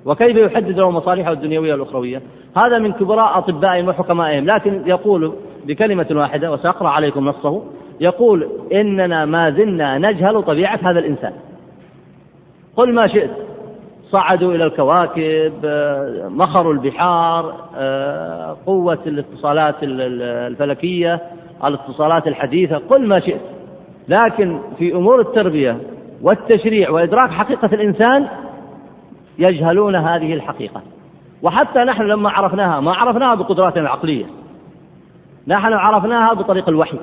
وكيف يحدد له مصالحه الدنيوية والأخروية؟ هذا من كبراء أطبائهم وحكمائهم. لكن يقول بكلمة واحدة وسأقرأ عليكم نصه يقول إننا ما زلنا نجهل طبيعة هذا الإنسان. قل ما شئت. صعدوا إلى الكواكب مخروا البحار قوة الاتصالات الفلكية الاتصالات الحديثة قل ما شئت. لكن في أمور التربية والتشريع وإدراك حقيقة الإنسان يجهلون هذه الحقيقة. وحتى نحن لما عرفناها ما عرفناها بقدراتنا العقلية. نحن عرفناها بطريق الوحي.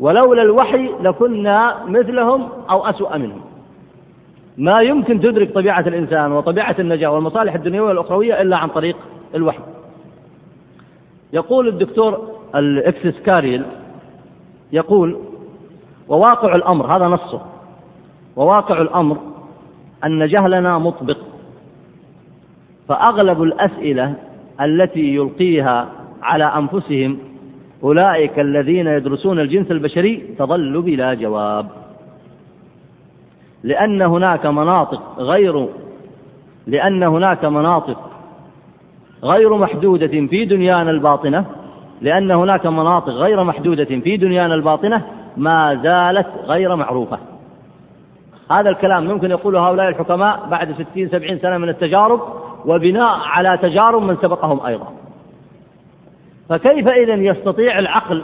ولولا الوحي لكنا مثلهم أو أسوأ منهم. ما يمكن تدرك طبيعة الإنسان وطبيعة النجاة والمصالح الدنيوية والأخروية إلا عن طريق الوحي. يقول الدكتور الإكسس كاريل يقول وواقع الأمر هذا نصه وواقع الأمر أن جهلنا مطبق فأغلب الأسئلة التي يلقيها على أنفسهم أولئك الذين يدرسون الجنس البشري تظل بلا جواب لأن هناك مناطق غير لأن هناك مناطق غير محدودة في دنيانا الباطنة لأن هناك مناطق غير محدودة في دنيانا الباطنة ما زالت غير معروفة. هذا الكلام ممكن يقوله هؤلاء الحكماء بعد ستين سبعين سنة من التجارب وبناء على تجارب من سبقهم أيضا. فكيف إذا يستطيع العقل؟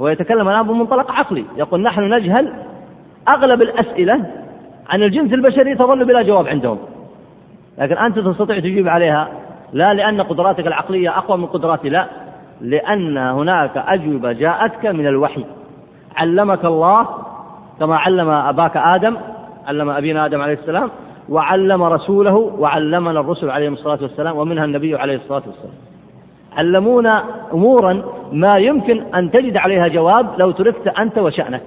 هو يتكلم الآن بمنطلق عقلي. يقول نحن نجهل أغلب الأسئلة عن الجنس البشري تظل بلا جواب عندهم. لكن أنت تستطيع تجيب عليها لا لأن قدراتك العقلية أقوى من قدراتي لا. لأن هناك أجوبة جاءتك من الوحي. علمك الله كما علم أباك آدم علم أبينا آدم عليه السلام وعلم رسوله وعلمنا الرسل عليهم الصلاة والسلام ومنها النبي عليه الصلاة والسلام. علمونا أمورا ما يمكن أن تجد عليها جواب لو تركت أنت وشأنك.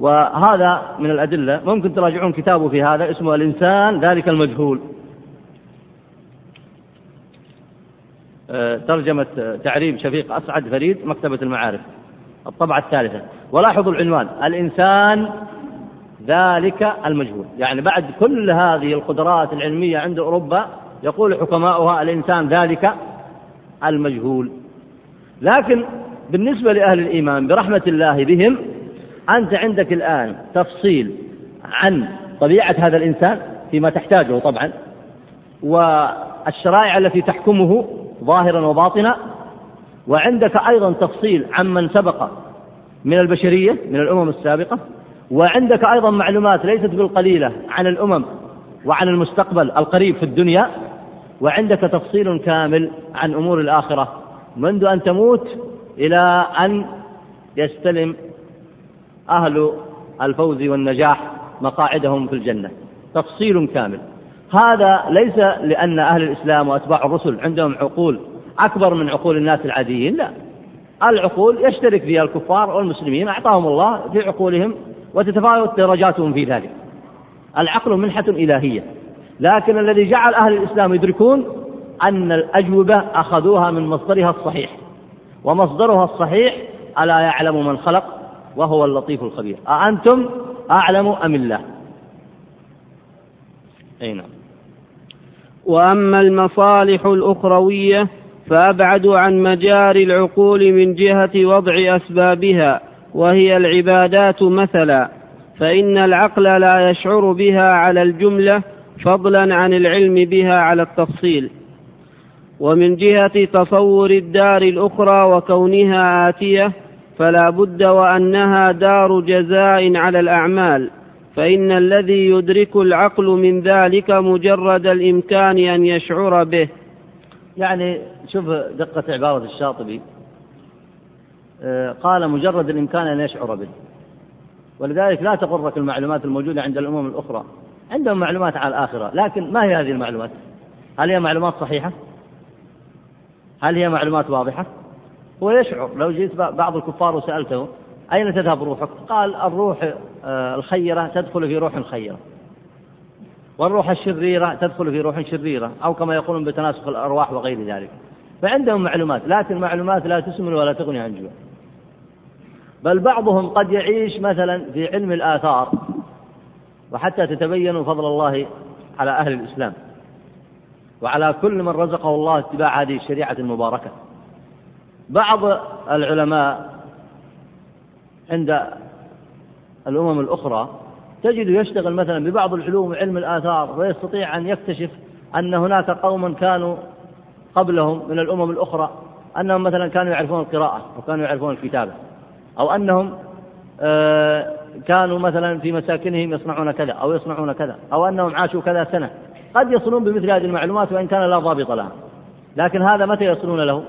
وهذا من الأدلة. ممكن تراجعون كتابه في هذا اسمه الإنسان ذلك المجهول. ترجمة تعريب شفيق أسعد فريد مكتبة المعارف الطبعة الثالثة. ولاحظوا العنوان الإنسان ذلك المجهول. يعني بعد كل هذه القدرات العلمية عند أوروبا يقول حكماؤها الإنسان ذلك المجهول. لكن بالنسبة لأهل الإيمان برحمة الله بهم أنت عندك الآن تفصيل عن طبيعة هذا الإنسان فيما تحتاجه طبعا والشرائع التي تحكمه ظاهرا وباطنا وعندك أيضا تفصيل عمن سبق من البشرية من الأمم السابقة وعندك أيضا معلومات ليست بالقليلة عن الأمم وعن المستقبل القريب في الدنيا وعندك تفصيل كامل عن أمور الآخرة منذ أن تموت إلى أن يستلم أهل الفوز والنجاح مقاعدهم في الجنة. تفصيل كامل. هذا ليس لأن أهل الإسلام وأتباع الرسل عندهم عقول أكبر من عقول الناس العاديين لا. العقول يشترك فيها الكفار والمسلمين أعطاهم الله في عقولهم وتتفاوت درجاتهم في ذلك. العقل منحة إلهية. لكن الذي جعل أهل الإسلام يدركون أن الأجوبة أخذوها من مصدرها الصحيح. ومصدرها الصحيح ألا يعلم من خلق وهو اللطيف الخبير. أأنتم أعلم أم الله؟ أي نعم. وأما المصالح الأخروية فأبعد عن مجاري العقول من جهة وضع أسبابها وهي العبادات مثلا فإن العقل لا يشعر بها على الجملة فضلا عن العلم بها على التفصيل. ومن جهة تصور الدار الأخرى وكونها آتية فلا بد وأنها دار جزاء على الأعمال. فإن الذي يدرك العقل من ذلك مجرد الإمكان أن يشعر به. يعني شوف دقة عبارة الشاطبي آه، قال مجرد الإمكان أن يشعر به. ولذلك لا تغرك المعلومات الموجودة عند الأمم الأخرى. عندهم معلومات على الآخرة لكن ما هي هذه المعلومات؟ هل هي معلومات صحيحة؟ هل هي معلومات واضحة؟ هو يشعر. لو جيت بعض الكفار وسألته أين تذهب روحك؟ قال الروح آه، الخيرة تدخل في روح خيرة والروح الشريرة تدخل في روح شريرة أو كما يقولون بتناسخ الأرواح وغير ذلك. فعندهم معلومات لكن معلومات لا تسمن ولا تغني عن جوع. بل بعضهم قد يعيش مثلا في علم الآثار وحتى تتبين فضل الله على أهل الإسلام. وعلى كل من رزقه الله اتباع هذه الشريعة المباركة. بعض العلماء عند الأمم الأخرى تجد يشتغل مثلا ببعض العلوم وعلم الآثار ويستطيع أن يكتشف أن هناك قوما كانوا قبلهم من الأمم الأخرى أنهم مثلا كانوا يعرفون القراءة وكانوا يعرفون الكتابة أو أنهم آه، كانوا مثلا في مساكنهم يصنعون كذا أو يصنعون كذا أو أنهم عاشوا كذا سنة. قد يصلون بمثل هذه المعلومات وإن كان لا ضابط لها لكن هذا متى يصلون له؟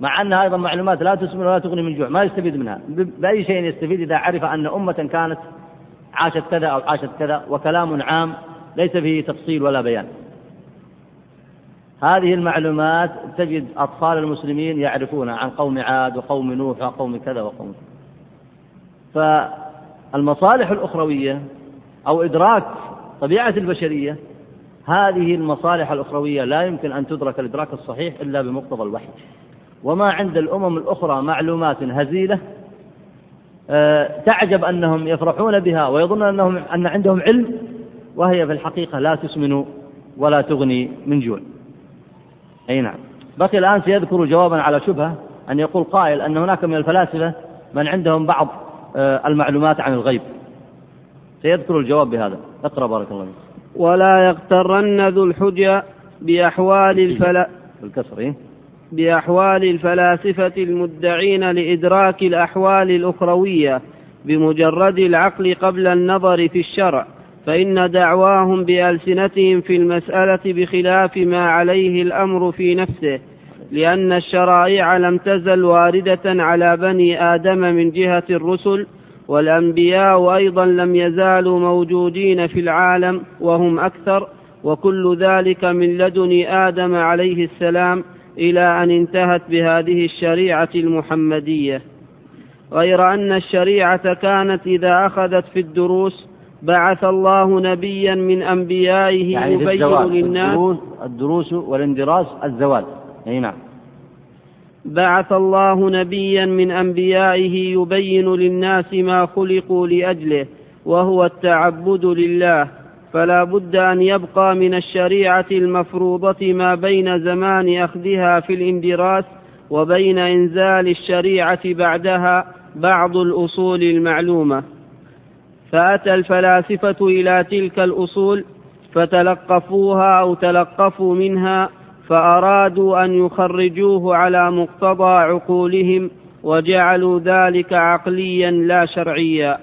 مع أنها أيضا معلومات لا تسمن ولا تغني من جوع ما يستفيد منها. بأي شيء يستفيد إذا عرف أن أمة كانت عاشت كذا أو عاشت كذا وكلام عام ليس فيه تفصيل ولا بيان. هذه المعلومات تجد أطفال المسلمين يعرفون عن قوم عاد وقوم نوح وقوم كذا وقوم فالمصالح الأخروية أو إدراك طبيعة البشرية هذه المصالح الأخروية لا يمكن أن تدرك الإدراك الصحيح إلا بمقتضى الوحي. وما عند الأمم الأخرى معلومات هزيلة آه، تعجب أنهم يفرحون بها ويظنون أنهم أن عندهم علم وهي في الحقيقة لا تسمن ولا تغني من جوع. أي نعم. بقي الآن سيذكر جوابا على شبهة أن يقول قائل أن هناك من الفلاسفة من عندهم بعض آه، المعلومات عن الغيب. سيذكر الجواب بهذا. اقرأ بارك الله فيك. ولا يغترن ذو الحجة بأحوال الفلا الكسر إيه؟ بأحوال الفلاسفة المدعين لإدراك الأحوال الأخروية بمجرد العقل قبل النظر في الشرع فإن دعواهم بألسنتهم في المسألة بخلاف ما عليه الأمر في نفسه لأن الشرائع لم تزل واردة على بني آدم من جهة الرسل والأنبياء أيضا لم يزالوا موجودين في العالم وهم أكثر وكل ذلك من لدن آدم عليه السلام إلى أن انتهت بهذه الشريعة المحمدية غير أن الشريعة كانت إذا أخذت في الدروس بعث الله نبيا من أنبيائه يعني يبين للناس. الدروس, الدروس والاندراس الزواج. أي نعم. بعث الله نبيا من أنبيائه يبين للناس ما خلقوا لأجله وهو التعبد لله. فلا بد أن يبقى من الشريعة المفروضة ما بين زمان أخذها في الإندراس وبين إنزال الشريعة بعدها بعض الأصول المعلومة. فأتى الفلاسفة إلى تلك الأصول فتلقفوها أو تلقفوا منها فأرادوا أن يخرجوه على مقتضى عقولهم وجعلوا ذلك عقليا لا شرعيا.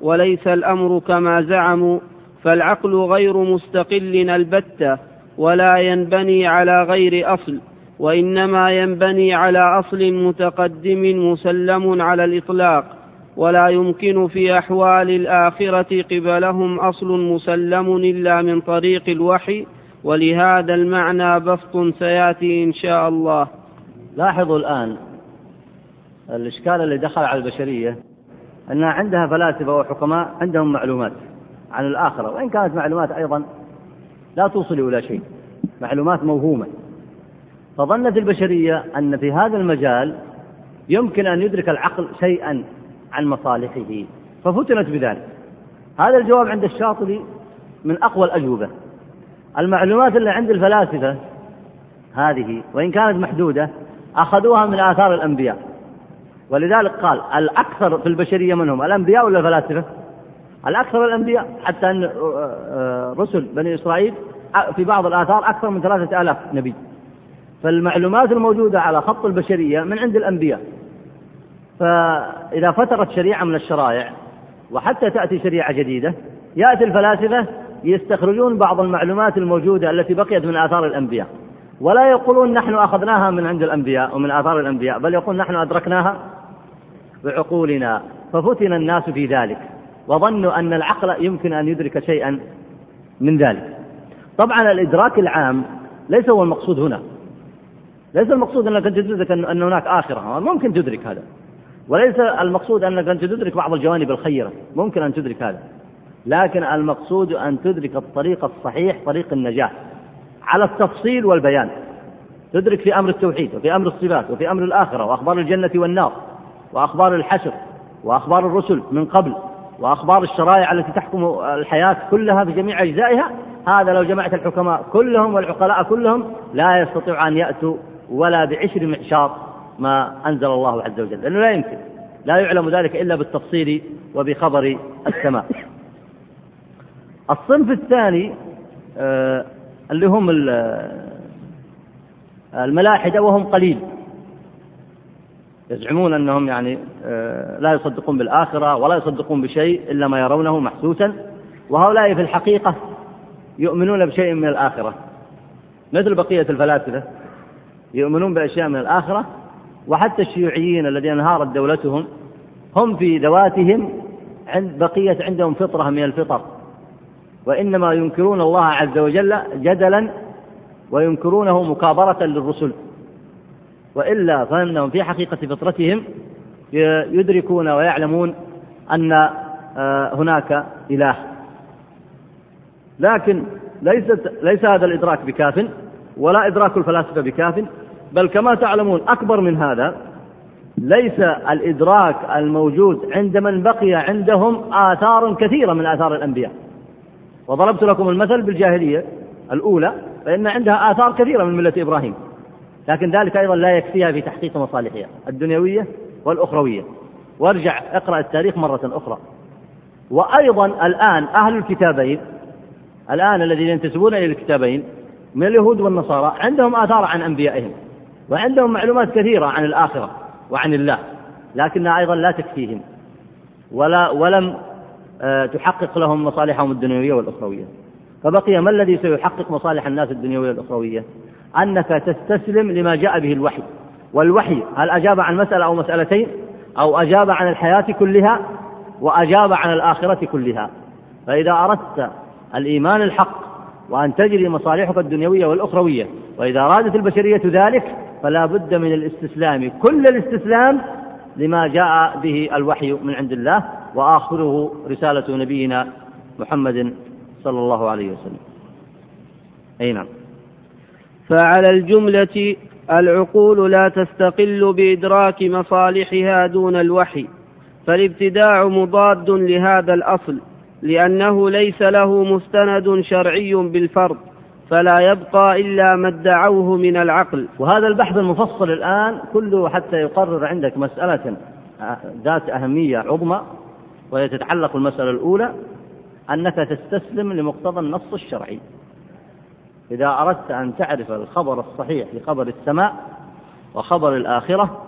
وليس الأمر كما زعموا فالعقل غير مستقل البتة ولا ينبني على غير أصل وإنما ينبني على أصل متقدم مسلم على الإطلاق ولا يمكن في أحوال الآخرة قبلهم أصل مسلم إلا من طريق الوحي ولهذا المعنى بسط سيأتي إن شاء الله. لاحظوا الآن الإشكال اللي دخل على البشرية ان عندها فلاسفة وحكماء عندهم معلومات عن الآخرة وإن كانت معلومات أيضا لا توصل إلى شيء. معلومات موهومة. فظنت البشرية أن في هذا المجال يمكن أن يدرك العقل شيئا عن مصالحه ففتنت بذلك. هذا الجواب عند الشاطبي من أقوى الأجوبة المعلومات اللي عند الفلاسفة هذه وإن كانت محدودة أخذوها من آثار الأنبياء ولذلك قال الأكثر في البشرية منهم الأنبياء ولا الفلاسفة؟ الأكثر الأنبياء حتى أن آه، رسل بني إسرائيل في بعض الآثار أكثر من ثلاثة آلاف نبي. فالمعلومات الموجودة على خط البشرية من عند الأنبياء. فإذا فترت شريعة من الشرائع وحتى تأتي شريعة جديدة يأتي الفلاسفة يستخرجون بعض المعلومات الموجودة التي بقيت من آثار الأنبياء. ولا يقولون نحن أخذناها من عند الأنبياء ومن آثار الأنبياء بل يقول نحن أدركناها بعقولنا ففتن الناس في ذلك. وظنوا أن العقل يمكن أن يدرك شيئا من ذلك. طبعا الإدراك العام ليس هو المقصود هنا. ليس المقصود أنك تدرك أن هناك آخرة. ممكن تدرك هذا. وليس المقصود أنك أنت تدرك بعض الجوانب الخيرة. ممكن أن تدرك هذا. لكن المقصود أن تدرك الطريق الصحيح طريق النجاة على التفصيل والبيان. تدرك في أمر التوحيد وفي أمر الصفات وفي أمر الآخرة وأخبار الجنة والنار وأخبار الحشر وأخبار الرسل من قبل. وأخبار الشرائع التي تحكم الحياة كلها في جميع أجزائها هذا لو جمعت الحكماء كلهم والعقلاء كلهم لا يستطيع أن يأتوا ولا بعشر معشار ما أنزل الله عز وجل لأنه لا يمكن لا يعلم ذلك إلا بالتفصيل وبخبر السماء. الصنف الثاني آه، اللي هم الملاحدة وهم قليل. يزعمون أنهم يعني آه، لا يصدقون بالآخرة ولا يصدقون بشيء إلا ما يرونه محسوسا. وهؤلاء في الحقيقة يؤمنون بشيء من الآخرة. مثل بقية الفلاسفة يؤمنون بأشياء من الآخرة وحتى الشيوعيين الذين انهارت دولتهم هم في ذواتهم عند بقية عندهم فطرة من الفطر. وإنما ينكرون الله عز وجل جدلا وينكرونه مكابرة للرسل. وإلا فإنهم في حقيقة فطرتهم يدركون ويعلمون أن آه، هناك إله. لكن ليست ليس هذا الإدراك بكاف ولا إدراك الفلاسفة بكاف بل كما تعلمون أكبر من هذا ليس الإدراك الموجود عند من بقي عندهم آثار كثيرة من آثار الأنبياء. وضربت لكم المثل بالجاهلية الأولى فإن عندها آثار كثيرة من ملة إبراهيم. لكن ذلك أيضا لا يكفيها في تحقيق مصالحها الدنيوية والأخروية. وارجع اقرأ التاريخ مرة أخرى. وأيضا الآن أهل الكتابين الآن الذين ينتسبون إلى الكتابين من اليهود والنصارى عندهم آثار عن أنبيائهم وعندهم معلومات كثيرة عن الآخرة وعن الله لكنها أيضا لا تكفيهم. ولا ولم آه، تحقق لهم مصالحهم الدنيوية والأخروية. فبقي ما الذي سيحقق مصالح الناس الدنيوية والأخروية؟ أنك تستسلم لما جاء به الوحي. والوحي هل أجاب عن مسألة أو مسألتين؟ أو أجاب عن الحياة كلها وأجاب عن الآخرة كلها. فإذا أردت الإيمان الحق وأن تجري مصالحك الدنيوية والأخروية وإذا أرادت البشرية ذلك فلا بد من الاستسلام. كل الاستسلام لما جاء به الوحي من عند الله وآخره رسالة نبينا محمد صلى الله عليه وسلم. أي نعم. فعلى الجملة العقول لا تستقل بإدراك مصالحها دون الوحي فالابتداع مضاد لهذا الأصل لأنه ليس له مستند شرعي بالفرض فلا يبقى إلا ما ادعوه من العقل. وهذا البحث المفصل الآن كله حتى يقرر عندك مسألة ذات أهمية عظمى وهي تتعلق بالمسألة الأولى أنك تستسلم لمقتضى النص الشرعي. إذا أردت أن تعرف الخبر الصحيح لخبر السماء وخبر الآخرة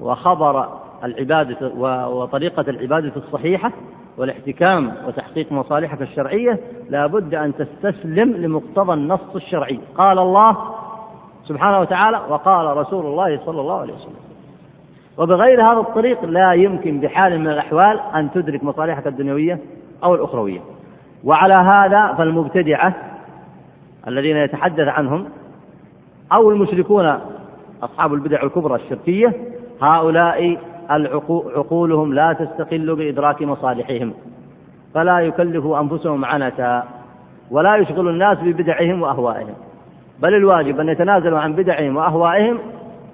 وخبر العبادة وطريقة العبادة الصحيحة والاحتكام وتحقيق مصالحك الشرعية لا بد أن تستسلم لمقتضى النص الشرعي. قال الله سبحانه وتعالى وقال رسول الله صلى الله عليه وسلم وبغير هذا الطريق لا يمكن بحال من الأحوال أن تدرك مصالحك الدنيوية أو الأخروية. وعلى هذا فالمبتدعة الذين يتحدث عنهم أو المشركون أصحاب البدع الكبرى الشركية هؤلاء عقولهم لا تستقل بإدراك مصالحهم فلا يكلفوا أنفسهم عنتا ولا يشغل الناس ببدعهم وأهوائهم بل الواجب أن يتنازلوا عن بدعهم وأهوائهم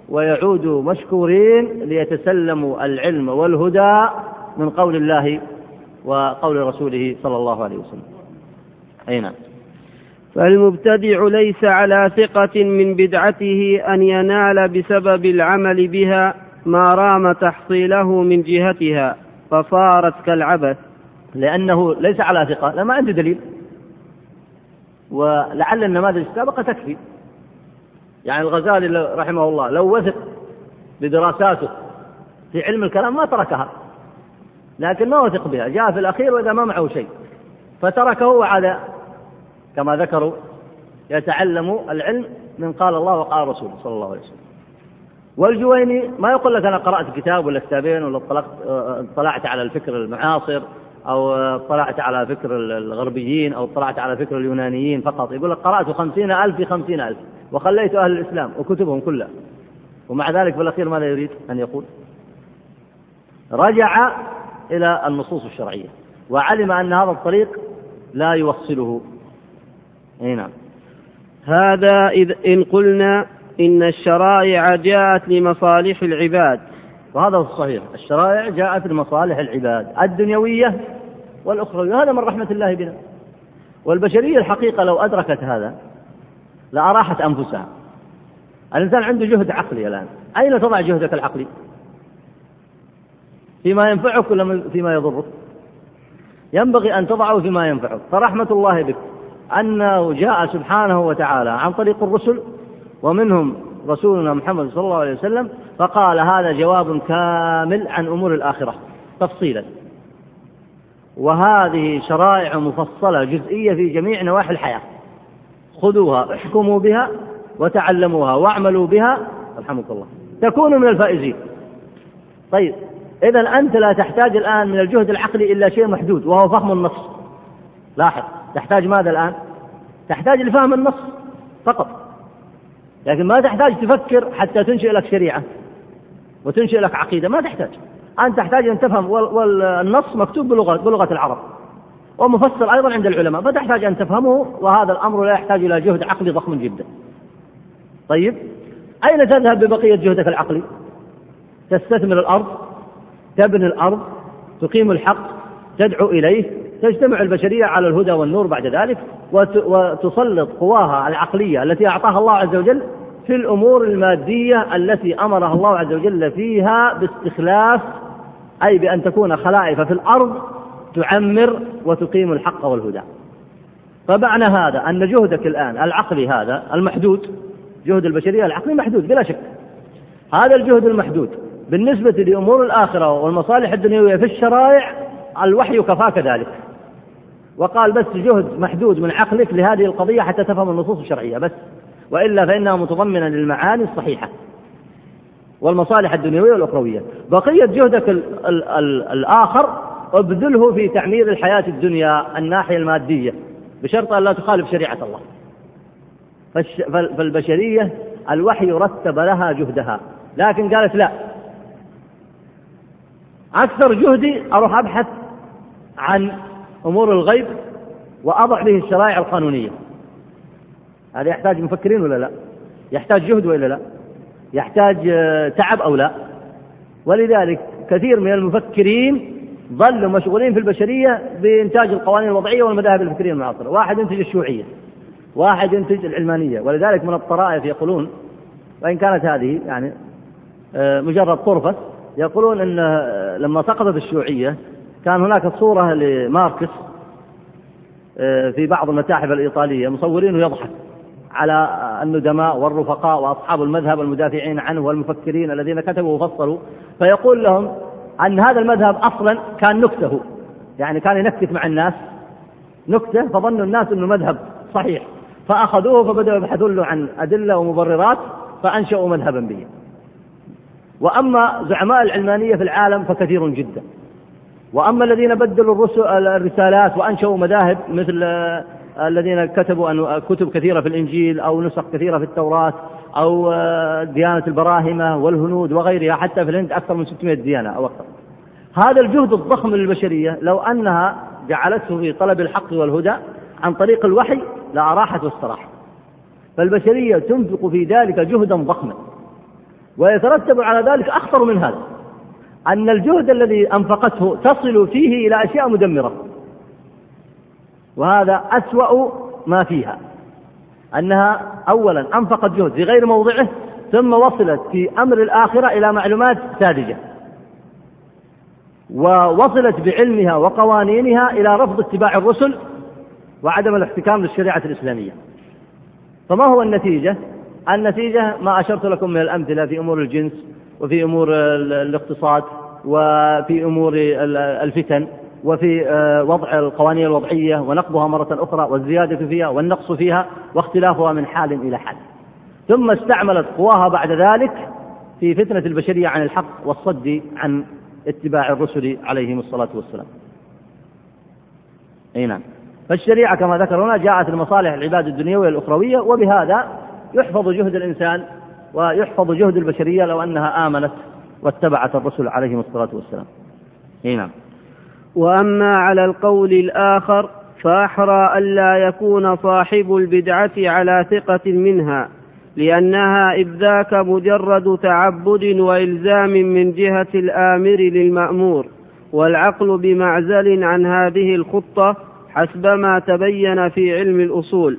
ويعودوا مشكورين ليتسلموا العلم والهدى من قول الله وقول رسوله صلى الله عليه وسلم. أي نعم. فالمبتدع ليس على ثقة من بدعته أن ينال بسبب العمل بها ما رام تحصيله من جهتها فصارت كالعبث. لأنه ليس على ثقة. لا ما عنده دليل. ولعل النماذج السابقة تكفي. يعني الغزالي رحمه الله لو وثق بدراساته في علم الكلام ما تركها. لكن ما وثق بها جاء في الأخير وإذا ما معه شيء. فتركه وعاد كما ذكروا يتعلم العلم من قال الله وقال رسوله صلى الله عليه وسلم. والجويني ما يقول لك أنا قرأت كتاب ولا كتابين ولا اطلعت على الفكر المعاصر أو اطلعت على فكر الغربيين أو اطلعت على فكر اليونانيين فقط. يقول لك قرأت خمسين ألف في خمسين ألف وخليت أهل الإسلام وكتبهم كلها. ومع ذلك في الأخير ماذا يريد أن يقول؟ رجع إلى النصوص الشرعية وعلم أن هذا الطريق لا يوصله. أي نعم. هذا إذ إن قلنا إن الشرائع جاءت لمصالح العباد. وهذا هو الصحيح. الشرائع جاءت لمصالح العباد الدنيوية والأخروية هذا من رحمة الله بنا والبشرية الحقيقة لو أدركت هذا لأراحت أنفسها. الإنسان عنده جهد عقلي الآن. أين تضع جهدك العقلي؟ فيما ينفعك ولا فيما يضرك؟ ينبغي أن تضعه فيما ينفعك. فرحمة الله بك. أنه جاء سبحانه وتعالى عن طريق الرسل ومنهم رسولنا محمد صلى الله عليه وسلم فقال هذا جواب كامل عن أمور الآخرة تفصيلا. وهذه شرائع مفصلة جزئية في جميع نواحي الحياة. خذوها احكموا بها وتعلموها واعملوا بها. رحمك الله. تكونوا من الفائزين. طيب. إذا أنت لا تحتاج الآن من الجهد العقلي إلا شيء محدود وهو فهم النص. لاحظ تحتاج ماذا الآن؟ تحتاج لفهم النص فقط. لكن ما تحتاج تفكر حتى تنشئ لك شريعة وتنشئ لك عقيدة ما تحتاج. أنت تحتاج أن تفهم والنص مكتوب بلغة, بلغة العرب ومفسر أيضا عند العلماء فتحتاج أن تفهمه وهذا الأمر لا يحتاج إلى جهد عقلي ضخم جدا. طيب أين تذهب ببقية جهدك العقلي؟ تستثمر الأرض؟ تبني الأرض تقيم الحق تدعو إليه تجتمع البشرية على الهدى والنور بعد ذلك وتسلط قواها العقلية التي أعطاها الله عز وجل في الأمور المادية التي أمرها الله عز وجل فيها باستخلاف أي بأن تكون خلائف في الأرض تعمر وتقيم الحق والهدى. فمعنى هذا أن جهدك الآن العقلي هذا المحدود جهد البشرية العقلي محدود بلا شك. هذا الجهد المحدود بالنسبة لأمور الآخرة والمصالح الدنيوية في الشرائع الوحي كفاك ذلك وقال بس جهد محدود من عقلك لهذه القضية حتى تفهم النصوص الشرعية بس. وإلا فإنها متضمنة للمعاني الصحيحة والمصالح الدنيوية والأخروية. بقية جهدك ال ال ال الآخر ابذله في تعمير الحياة الدنيا الناحية المادية بشرط أن لا تخالف شريعة الله. فالبشرية الوحي رتب لها جهدها لكن قالت لا. أكثر جهدي أروح أبحث عن أمور الغيب وأضع به الشرائع القانونية. هذا يحتاج مفكرين ولا لا؟ يحتاج جهد ولا لا؟ يحتاج آه، تعب أو لا؟ ولذلك كثير من المفكرين ظلوا مشغولين في البشرية بإنتاج القوانين الوضعية والمذاهب الفكرية المعاصرة. واحد ينتج الشيوعية واحد ينتج العلمانية ولذلك من الطرائف يقولون وإن كانت هذه يعني آه، مجرد طرفة يقولون أن لما سقطت الشيوعية كان هناك صورة لماركس آه، في بعض المتاحف الإيطالية مصورينه يضحك على الندماء والرفقاء وأصحاب المذهب المدافعين عنه والمفكرين الذين كتبوا وفصلوا فيقول لهم أن هذا المذهب أصلا كان نكتة يعني كان ينكت مع الناس نكتة فظنوا الناس أنه مذهب صحيح فأخذوه فبدأوا يبحثون له عن أدلة ومبررات فأنشأوا مذهبا به. وأما زعماء العلمانية في العالم فكثير جدا. وأما الذين بدلوا الرسالات وأنشأوا مذاهب مثل الذين كتبوا كتب كثيرة في الإنجيل أو نسخ كثيرة في التوراة أو ديانة البراهمة والهنود وغيرها حتى في الهند أكثر من 600 ديانة أو أكثر. هذا الجهد الضخم للبشرية لو أنها جعلته في طلب الحق والهدى عن طريق الوحي لأراحت واستراحت فالبشرية تنفق في ذلك جهدا ضخما. ويترتب على ذلك أخطر من هذا أن الجهد الذي أنفقته تصل فيه إلى أشياء مدمرة. وهذا أسوأ ما فيها أنها أولا أنفقت جهد في غير موضعه ثم وصلت في أمر الآخرة إلى معلومات ساذجة. ووصلت بعلمها وقوانينها إلى رفض اتباع الرسل وعدم الاحتكام للشريعة الإسلامية. فما هو النتيجة؟ النتيجة ما أشرت لكم من الأمثلة في أمور الجنس وفي أمور الاقتصاد وفي أمور الفتن وفي آه، وضع القوانين الوضعية ونقضها مرة أخرى والزيادة فيها والنقص فيها واختلافها من حال إلى حال. ثم استعملت قواها بعد ذلك في فتنة البشرية عن الحق والصد عن اتباع الرسل عليهم الصلاة والسلام. أي نعم. فالشريعة كما ذكر هنا جاءت لمصالح العباد الدنيوية الأخروية وبهذا يحفظ جهد الإنسان ويحفظ جهد البشرية لو أنها آمنت واتبعت الرسل عليهم الصلاة والسلام. نعم. وأما على القول الآخر فأحرى ألا يكون صاحب البدعة على ثقة منها لأنها إذ ذاك مجرد تعبد وإلزام من جهة الآمر للمأمور والعقل بمعزل عن هذه الخطة حسب ما تبين في علم الأصول.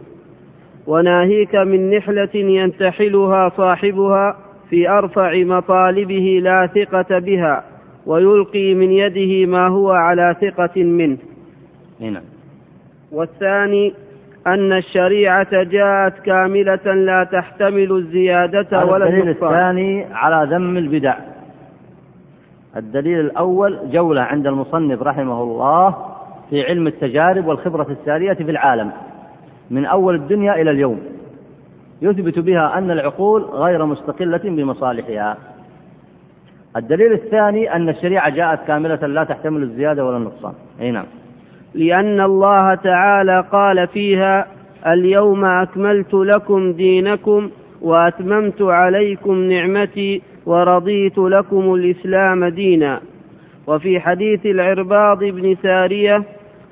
وناهيك من نحلة ينتحلها صاحبها في أرفع مطالبه لا ثقة بها ويلقي من يده ما هو على ثقة منه. هنا. والثاني أن الشريعة جاءت كاملة لا تحتمل الزيادة ولا الدليل الثاني على ذم البدع. الدليل الأول جولة عند المصنف رحمه الله في علم التجارب والخبرة السارية في العالم. من أول الدنيا إلى اليوم. يثبت بها أن العقول غير مستقلة بمصالحها. الدليل الثاني أن الشريعة جاءت كاملة لا تحتمل الزيادة ولا النقصان. أي نعم. لأن الله تعالى قال فيها اليوم أكملت لكم دينكم وأتممت عليكم نعمتي ورضيت لكم الإسلام دينا. وفي حديث العرباض بن سارية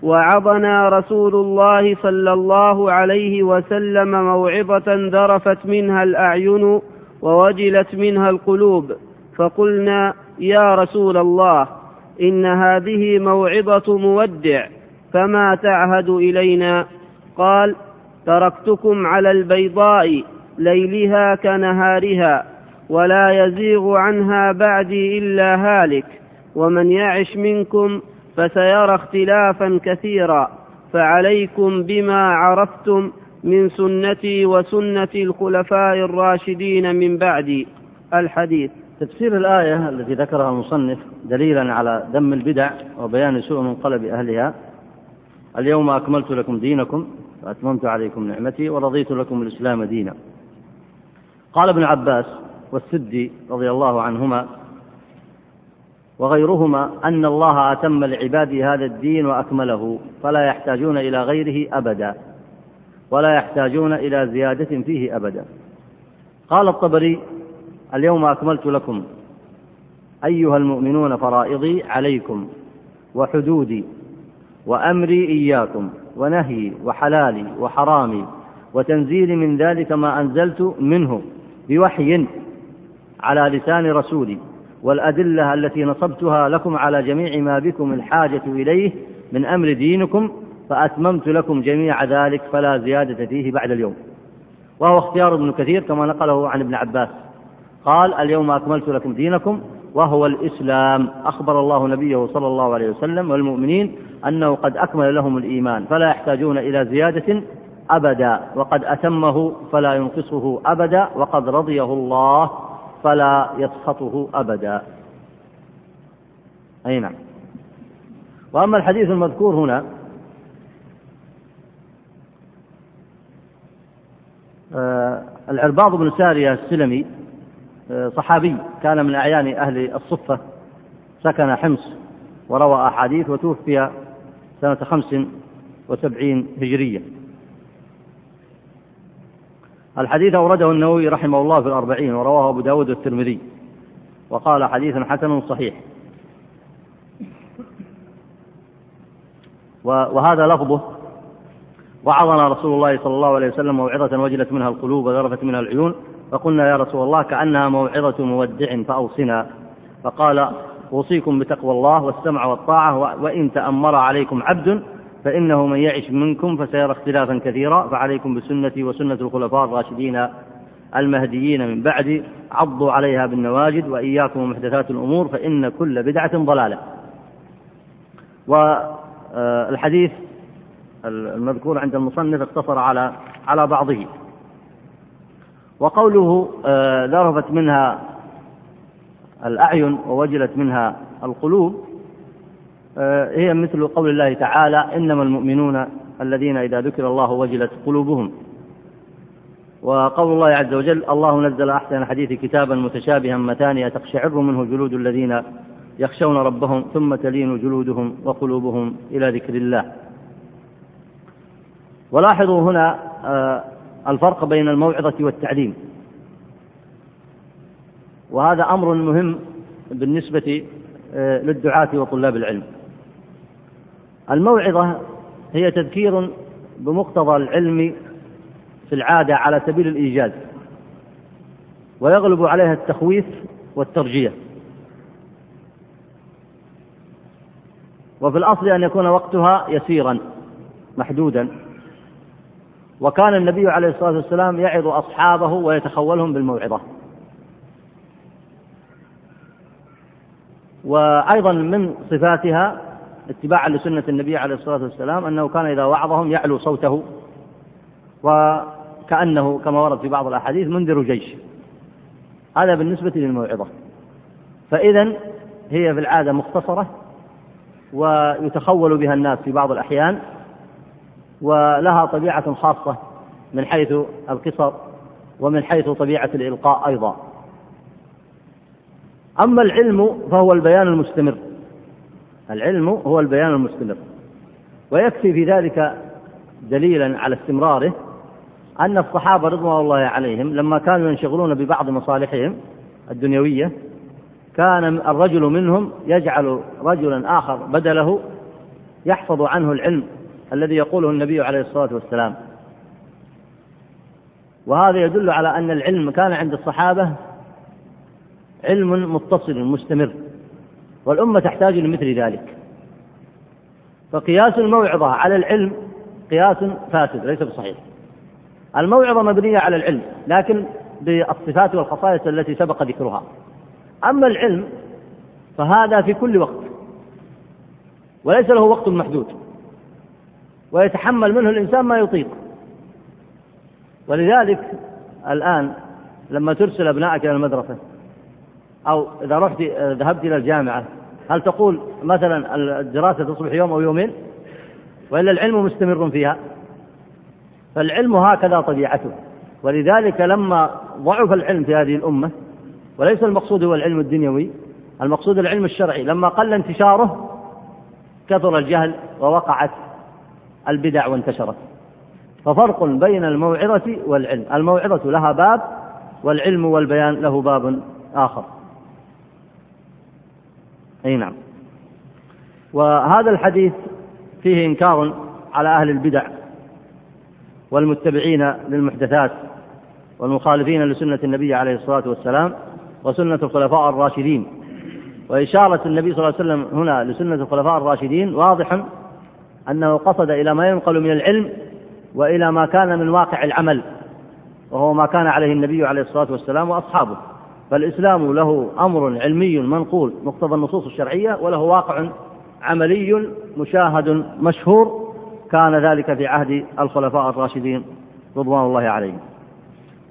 وعظنا رسول الله صلى الله عليه وسلم موعظة ذرفت منها الأعين ووجلت منها القلوب فقلنا يا رسول الله إن هذه موعظة مودع فما تعهد إلينا؟ قال تركتكم على البيضاء ليلها كنهارها ولا يزيغ عنها بعدي إلا هالك ومن يعش منكم فسيرى اختلافا كثيرا. فعليكم بما عرفتم من سنتي وسنة الخلفاء الراشدين من بعدي الحديث. تفسير الآية التي ذكرها المصنف دليلا على ذم البدع وبيان سوء منقلب أهلها. اليوم أكملت لكم دينكم وأتممت عليكم نعمتي ورضيت لكم الإسلام دينا. قال ابن عباس والسدي رضي الله عنهما وغيرهما أن الله أتم لعباده هذا الدين وأكمله فلا يحتاجون إلى غيره أبدا ولا يحتاجون إلى زيادة فيه أبدا. قال الطبري اليوم أكملت لكم أيها المؤمنون فرائضي عليكم وحدودي وأمري إياكم ونهي وحلالي وحرامي وتنزيل من ذلك ما أنزلت منه بوحي على لسان رسولي. والأدلة التي نصبتها لكم على جميع ما بكم الحاجة إليه من أمر دينكم فأتممت لكم جميع ذلك فلا زيادة فيه بعد اليوم. وهو اختيار ابن كثير كما نقله عن ابن عباس. قال اليوم أكملت لكم دينكم وهو الإسلام. أخبر الله نبيه صلى الله عليه وسلم والمؤمنين أنه قد أكمل لهم الإيمان فلا يحتاجون إلى زيادة أبدا وقد أتمه فلا ينقصه أبدا وقد رضيه الله فلا يسخطه أبدا. أي نعم. وأما الحديث المذكور هنا آه العرباض بن سارية السلمي آه صحابي كان من أعيان أهل الصفة سكن حمص وروى أحاديث وتوفي سنة خمس وسبعين هجرية. الحديث أورده النووي رحمه الله في الأربعين ورواه أبو داود والترمذي وقال حديث حسن صحيح. وهذا لفظه وعظنا رسول الله صلى الله عليه وسلم موعظة وجلت منها القلوب وذرفت منها العيون فقلنا يا رسول الله كأنها موعظة مودع فأوصنا. فقال أوصيكم بتقوى الله والسمع والطاعة وإن تأمر عليكم عبد فإنه من يعش منكم فسيرى اختلافا كثيرا فعليكم بسنتي وسنة الخلفاء الراشدين المهديين من بعد عضوا عليها بالنواجد وإياكم ومحدثات الأمور فإن كل بدعة ضلالة. والحديث المذكور عند المصنف اقتصر على على بعضه. وقوله ذرفت منها الأعين ووجلت منها القلوب هي مثل قول الله تعالى إنما المؤمنون الذين إذا ذكر الله وجلت قلوبهم. وقول الله عز وجل الله نزل أحسن الحديث كتابا متشابها مثانية تقشعر منه جلود الذين يخشون ربهم ثم تلين جلودهم وقلوبهم إلى ذكر الله. ولاحظوا هنا الفرق بين الموعظة والتعليم. وهذا أمر مهم بالنسبة للدعاة وطلاب العلم. الموعظة هي تذكير بمقتضى العلم في العادة على سبيل الإيجاز ويغلب عليها التخويف والترجية وفي الأصل أن يكون وقتها يسيرا محدودا. وكان النبي عليه الصلاة والسلام يعظ أصحابه ويتخولهم بالموعظة. وأيضا من صفاتها اتباعا لسنة النبي عليه الصلاة والسلام أنه كان إذا وعظهم يعلو صوته وكأنه كما ورد في بعض الأحاديث منذر جيش. هذا بالنسبة للموعظة. فإذا هي في العادة مختصرة ويتخول بها الناس في بعض الأحيان ولها طبيعة خاصة من حيث القصر ومن حيث طبيعة الإلقاء أيضا. أما العلم فهو البيان المستمر. العلم هو البيان المستمر. ويكفي في ذلك دليلا على استمراره أن الصحابة رضوان الله عليهم لما كانوا ينشغلون ببعض مصالحهم الدنيوية كان الرجل منهم يجعل رجلا آخر بدله يحفظ عنه العلم الذي يقوله النبي عليه الصلاة والسلام. وهذا يدل على أن العلم كان عند الصحابة علم متصل مستمر. والأمة تحتاج لمثل ذلك. فقياس الموعظة على العلم قياس فاسد ليس بصحيح. الموعظة مبنية على العلم لكن بالصفات والخصائص التي سبق ذكرها. أما العلم فهذا في كل وقت وليس له وقت محدود ويتحمل منه الإنسان ما يطيق. ولذلك الآن لما ترسل أبنائك إلى المدرسة أو إذا رحت ذهبت إلى الجامعة هل تقول مثلا الدراسة تصبح يوم أو يومين؟ وإلا العلم مستمر فيها؟ فالعلم هكذا طبيعته. ولذلك لما ضعف العلم في هذه الأمة وليس المقصود هو العلم الدنيوي المقصود العلم الشرعي. لما قل انتشاره كثر الجهل ووقعت البدع وانتشرت. ففرق بين الموعظة والعلم. الموعظة لها باب والعلم والبيان له باب آخر. أي نعم. وهذا الحديث فيه إنكار على أهل البدع والمتبعين للمحدثات والمخالفين لسنة النبي عليه الصلاة والسلام وسنة الخلفاء الراشدين. وإشارة النبي صلى الله عليه وسلم هنا لسنة الخلفاء الراشدين واضح أنه قصد إلى ما ينقل من العلم وإلى ما كان من واقع العمل وهو ما كان عليه النبي عليه الصلاة والسلام وأصحابه. فالإسلام له أمر علمي منقول مقتضى النصوص الشرعية وله واقع عملي مشاهد مشهور. كان ذلك في عهد الخلفاء الراشدين رضوان الله عليهم.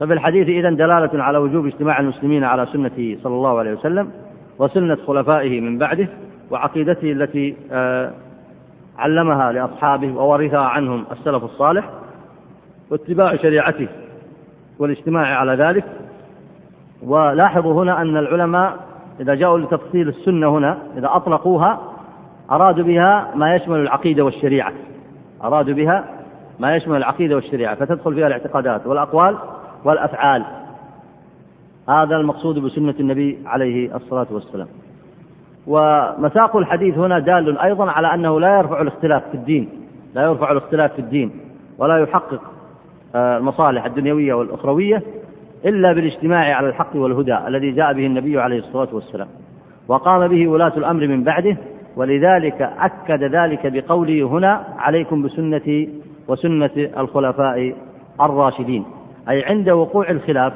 ففي الحديث إذا دلالة على وجوب اجتماع المسلمين على سنته صلى الله عليه وسلم وسنة خلفائه من بعده وعقيدته التي آه، علمها لأصحابه وورثها عنهم السلف الصالح واتباع شريعته والاجتماع على ذلك. ولاحظوا هنا أن العلماء إذا جاءوا لتفصيل السنة هنا إذا أطلقوها أرادوا بها ما يشمل العقيدة والشريعة. أرادوا بها ما يشمل العقيدة والشريعة فتدخل فيها الاعتقادات والأقوال والأفعال. هذا المقصود بسنة النبي عليه الصلاة والسلام. ومساق الحديث هنا دال أيضا على أنه لا يرفع الاختلاف في الدين لا يرفع الاختلاف في الدين ولا يحقق آه، المصالح الدنيوية والأخروية. إلا بالاجتماع على الحق والهدى الذي جاء به النبي عليه الصلاة والسلام وقام به ولاة الأمر من بعده ولذلك أكد ذلك بقوله هنا عليكم بسنتي وسنة الخلفاء الراشدين أي عند وقوع الخلاف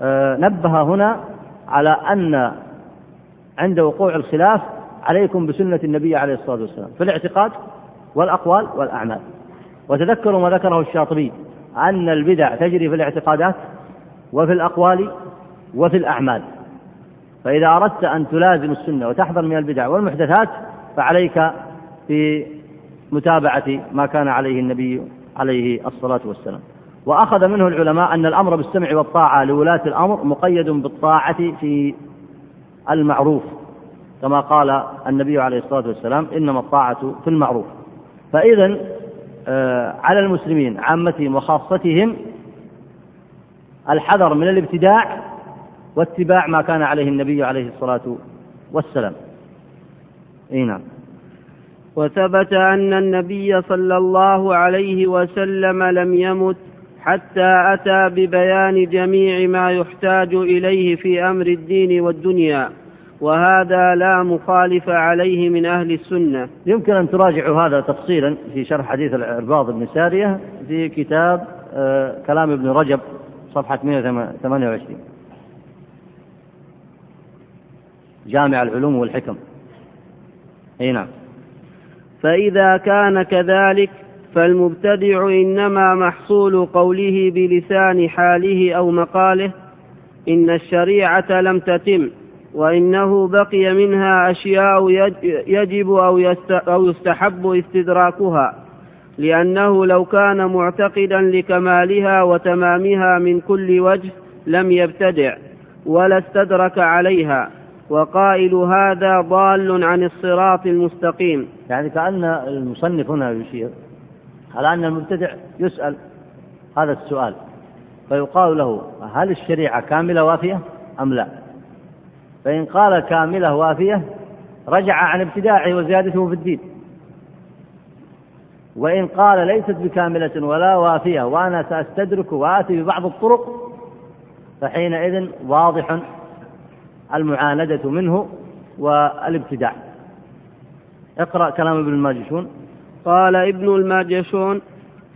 آه، نبه هنا على أن عند وقوع الخلاف عليكم بسنة النبي عليه الصلاة والسلام في الاعتقاد والأقوال والأعمال. وتذكروا ما ذكره الشاطبي أن البدع تجري في الاعتقادات وفي الأقوال وفي الأعمال. فإذا أردت أن تلازم السنة وتحذر من البدع والمحدثات فعليك في متابعة ما كان عليه النبي عليه الصلاة والسلام. وأخذ منه العلماء أن الأمر بالسمع والطاعة لولاة الأمر مقيد بالطاعة في المعروف كما قال النبي عليه الصلاة والسلام إنما الطاعة في المعروف. فإذا على المسلمين عامتهم وخاصتهم الحذر من الابتداع واتباع ما كان عليه النبي عليه الصلاة والسلام. إي نعم. وثبت أن النبي صلى الله عليه وسلم لم يمت حتى أتى ببيان جميع ما يحتاج إليه في أمر الدين والدنيا. وهذا لا مخالف عليه من أهل السنة. يمكن أن تراجعوا هذا تفصيلا في شرح حديث العرباض بن سارية في كتاب آه، كلام ابن رجب صفحة 128 جامع العلوم والحكم. أي نعم. فإذا كان كذلك فالمبتدع إنما محصول قوله بلسان حاله أو مقاله إن الشريعة لم تتم. وإنه بقي منها أشياء يجب أو يستحب استدراكها لأنه لو كان معتقدا لكمالها وتمامها من كل وجه لم يبتدع ولا استدرك عليها وقائل هذا ضال عن الصراط المستقيم. يعني كأن المصنف هنا يشير على أن المبتدع يسأل هذا السؤال فيقال له هل الشريعة كاملة وافية أم لا؟ فإن قال كاملة وافية رجع عن ابتداعه وزيادته في الدين. وإن قال ليست بكاملة ولا وافية وأنا سأستدرك وآتي ببعض الطرق فحينئذ واضح المعاندة منه والابتداع. اقرأ كلام ابن الماجشون. قال ابن الماجشون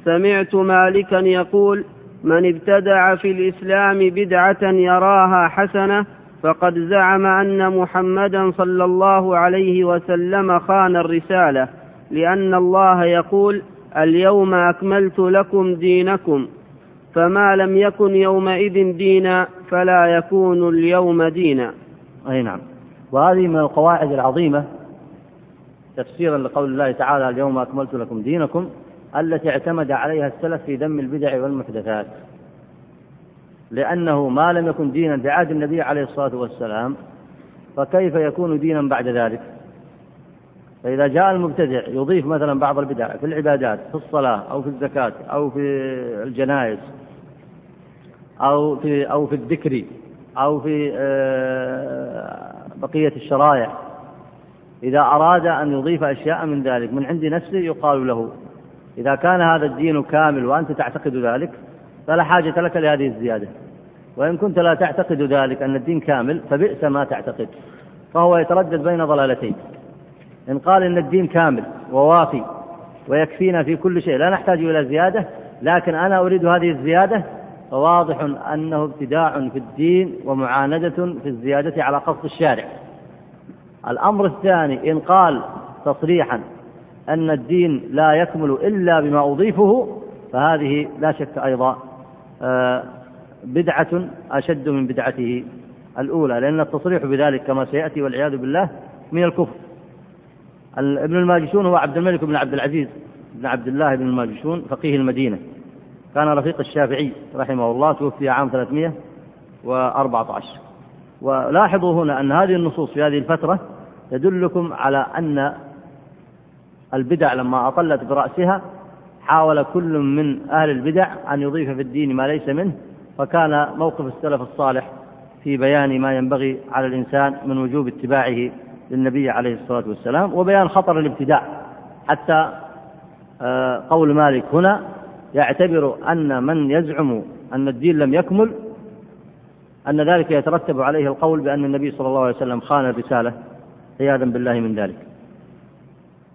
سمعت مالكا يقول من ابتدع في الإسلام بدعة يراها حسنة فقد زعم أن محمدا صلى الله عليه وسلم خان الرسالة لأن الله يقول اليوم أكملت لكم دينكم فما لم يكن يومئذ دينا فلا يكون اليوم دينا. أي نعم. وهذه من القواعد العظيمة تفسيرا لقول الله تعالى اليوم أكملت لكم دينكم التي اعتمد عليها السلف في ذم البدع والمحدثات. لأنه ما لم يكن دينا في عهد النبي عليه الصلاة والسلام فكيف يكون دينا بعد ذلك؟ فإذا جاء المبتدع يضيف مثلا بعض البدع في العبادات في الصلاة أو في الزكاة أو في الجنائز أو في أو في الذكر أو في آه، بقية الشرائع. إذا أراد أن يضيف أشياء من ذلك من عند نفسه يقال له إذا كان هذا الدين كامل وأنت تعتقد ذلك فلا حاجة لك لهذه الزيادة. وإن كنت لا تعتقد ذلك أن الدين كامل فبئس ما تعتقد. فهو يتردد بين ضلالتين. إن قال إن الدين كامل ووافي ويكفينا في كل شيء لا نحتاج إلى زيادة. لكن أنا أريد هذه الزيادة فواضح أنه ابتداع في الدين ومعاندة في الزيادة على قصد الشارع. الأمر الثاني إن قال تصريحا أن الدين لا يكمل إلا بما أضيفه فهذه لا شك أيضا بدعة أشد من بدعته الأولى لأن التصريح بذلك كما سيأتي والعياذ بالله من الكفر. ابن الماجشون هو عبد الملك بن عبد العزيز بن عبد الله بن الماجشون فقيه المدينة. كان رفيق الشافعي رحمه الله توفي عام 314 ولاحظوا هنا أن هذه النصوص في هذه الفترة تدلكم على أن البدع لما أطلت برأسها حاول كل من أهل البدع أن يضيف في الدين ما ليس منه فكان موقف السلف الصالح في بيان ما ينبغي على الإنسان من وجوب اتباعه للنبي عليه الصلاة والسلام وبيان خطر الابتداع. حتى آه، قول مالك هنا يعتبر أن من يزعم أن الدين لم يكمل أن ذلك يترتب عليه القول بأن النبي صلى الله عليه وسلم خان الرسالة. عياذا بالله من ذلك.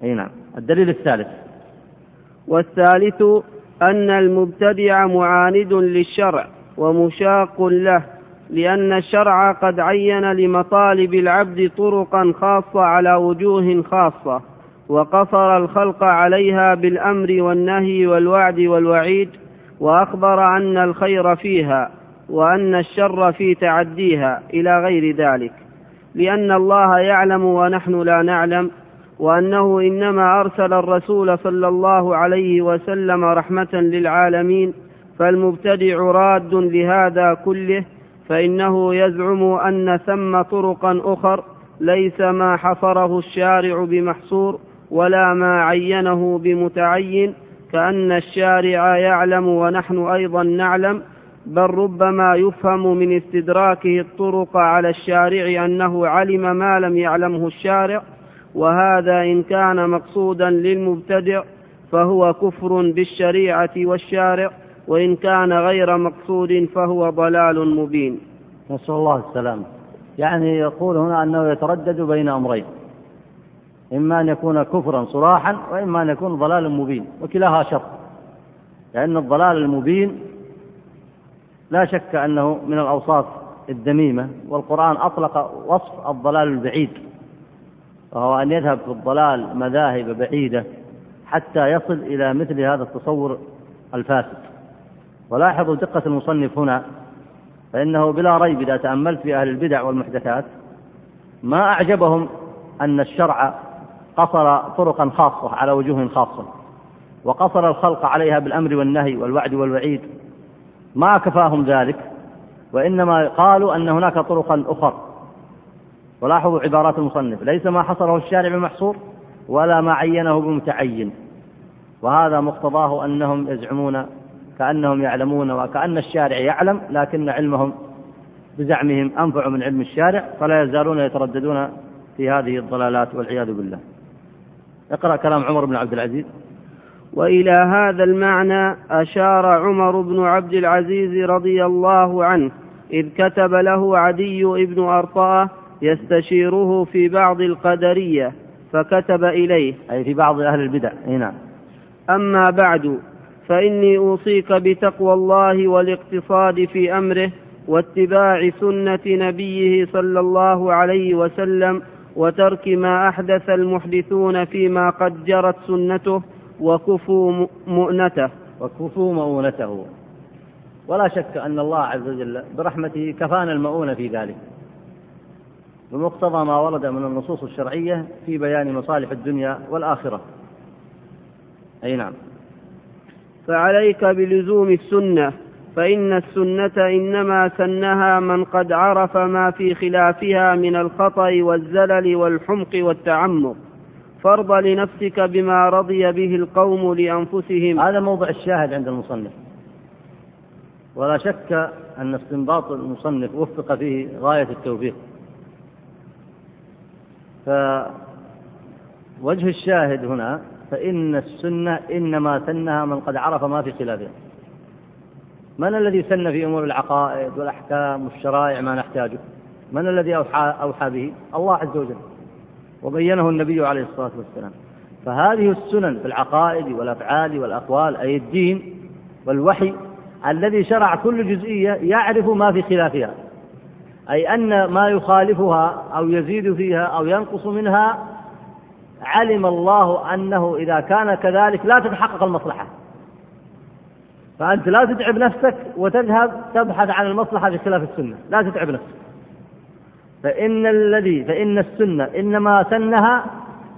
أي نعم. الدليل الثالث والثالث أن المبتدع معاند للشرع ومشاق له لأن الشرع قد عين لمطالب العبد طرقا خاصة على وجوه خاصة وقصر الخلق عليها بالأمر والنهي والوعد والوعيد وأخبر أن الخير فيها وأن الشر في تعديها إلى غير ذلك. لأن الله يعلم ونحن لا نعلم وأنه إنما أرسل الرسول صلى الله عليه وسلم رحمة للعالمين فالمبتدع راد لهذا كله فإنه يزعم أن ثم طرقا أخر ليس ما حصره الشارع بمحصور ولا ما عينه بمتعين كأن الشارع يعلم ونحن أيضا نعلم بل ربما يفهم من استدراكه الطرق على الشارع أنه علم ما لم يعلمه الشارع وهذا إن كان مقصودا للمبتدع فهو كفر بالشريعة والشارع وإن كان غير مقصود فهو ضلال مبين. نسأل الله السلامة. يعني يقول هنا أنه يتردد بين أمرين. إما أن يكون كفرا صراحا وإما أن يكون ضلالا مبين وكلاها شر لأن الضلال المبين لا شك أنه من الأوصاف الذميمة والقرآن أطلق وصف الضلال البعيد. وهو أن يذهب في الضلال مذاهب بعيدة حتى يصل إلى مثل هذا التصور الفاسد. ولاحظوا دقة المصنف هنا فإنه بلا ريب إذا تأملت في أهل البدع والمحدثات ما أعجبهم أن الشرع قصر طرقا خاصة على وجوه خاصة وقصر الخلق عليها بالأمر والنهي والوعد والوعيد. ما كفاهم ذلك وإنما قالوا أن هناك طرقا أخر ولاحظوا عبارات المصنف. ليس ما حصره الشارع بمحصور ولا ما عينه بمتعين. وهذا مقتضاه أنهم يزعمون كأنهم يعلمون وكأن الشارع يعلم لكن علمهم بزعمهم أنفع من علم الشارع فلا يزالون يترددون في هذه الضلالات والعياذ بالله. اقرأ كلام عمر بن عبد العزيز. وإلى هذا المعنى أشار عمر بن عبد العزيز رضي الله عنه إذ كتب له عدي بن أرطاة يستشيره في بعض القدرية فكتب إليه أي في بعض أهل البدع أي نعم. أما بعد فإني أوصيك بتقوى الله والاقتصاد في أمره واتباع سنة نبيه صلى الله عليه وسلم وترك ما أحدث المحدثون فيما قد جرت سنته وكفوا مؤنته. وكفوا مؤونته. ولا شك أن الله عز وجل برحمته كفانا المؤونة في ذلك. بمقتضى ما ورد من النصوص الشرعية في بيان مصالح الدنيا والآخرة. أي نعم. فعليك بلزوم السنة فإن السنة إنما سنها من قد عرف ما في خلافها من الخطأ والزلل والحمق والتعمق. فرض لنفسك بما رضي به القوم لأنفسهم. هذا موضع الشاهد عند المصنف. ولا شك أن استنباط المصنف وفق فيه غاية التوفيق. فوجه الشاهد هنا فإن السنة إنما سنها من قد عرف ما في خلافها من الذي سن في أمور العقائد والأحكام والشرائع ما نحتاجه؟ من الذي أوحى, أوحى به؟ الله عز وجل. وبينه النبي عليه الصلاة والسلام. فهذه السنن في العقائد والأفعال والأقوال أي الدين والوحي الذي شرع كل جزئية يعرف ما في خلافها. أي أن ما يخالفها أو يزيد فيها أو ينقص منها علم الله أنه إذا كان كذلك لا تتحقق المصلحة. فأنت لا تتعب نفسك وتذهب تبحث عن المصلحة في خلاف السنة. لا تتعب نفسك. فإن الذي فإن السنة إنما سنها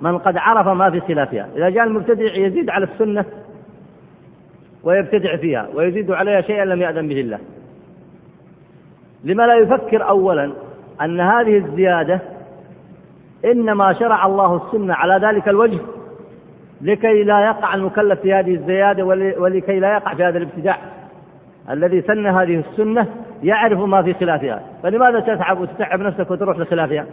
من قد عرف ما في خلافها. إذا جاء المبتدع يزيد على السنة ويبتدع فيها ويزيد عليها شيئا لم يأذن به الله. لما لا يفكر أولا أن هذه الزيادة إنما شرع الله السنة على ذلك الوجه لكي لا يقع المكلف في هذه الزيادة ولكي لا يقع في هذا الابتداع. الذي سن هذه السنة يعرف ما في خلافها. فلماذا تتعب وتتعب نفسك وتروح لخلافها؟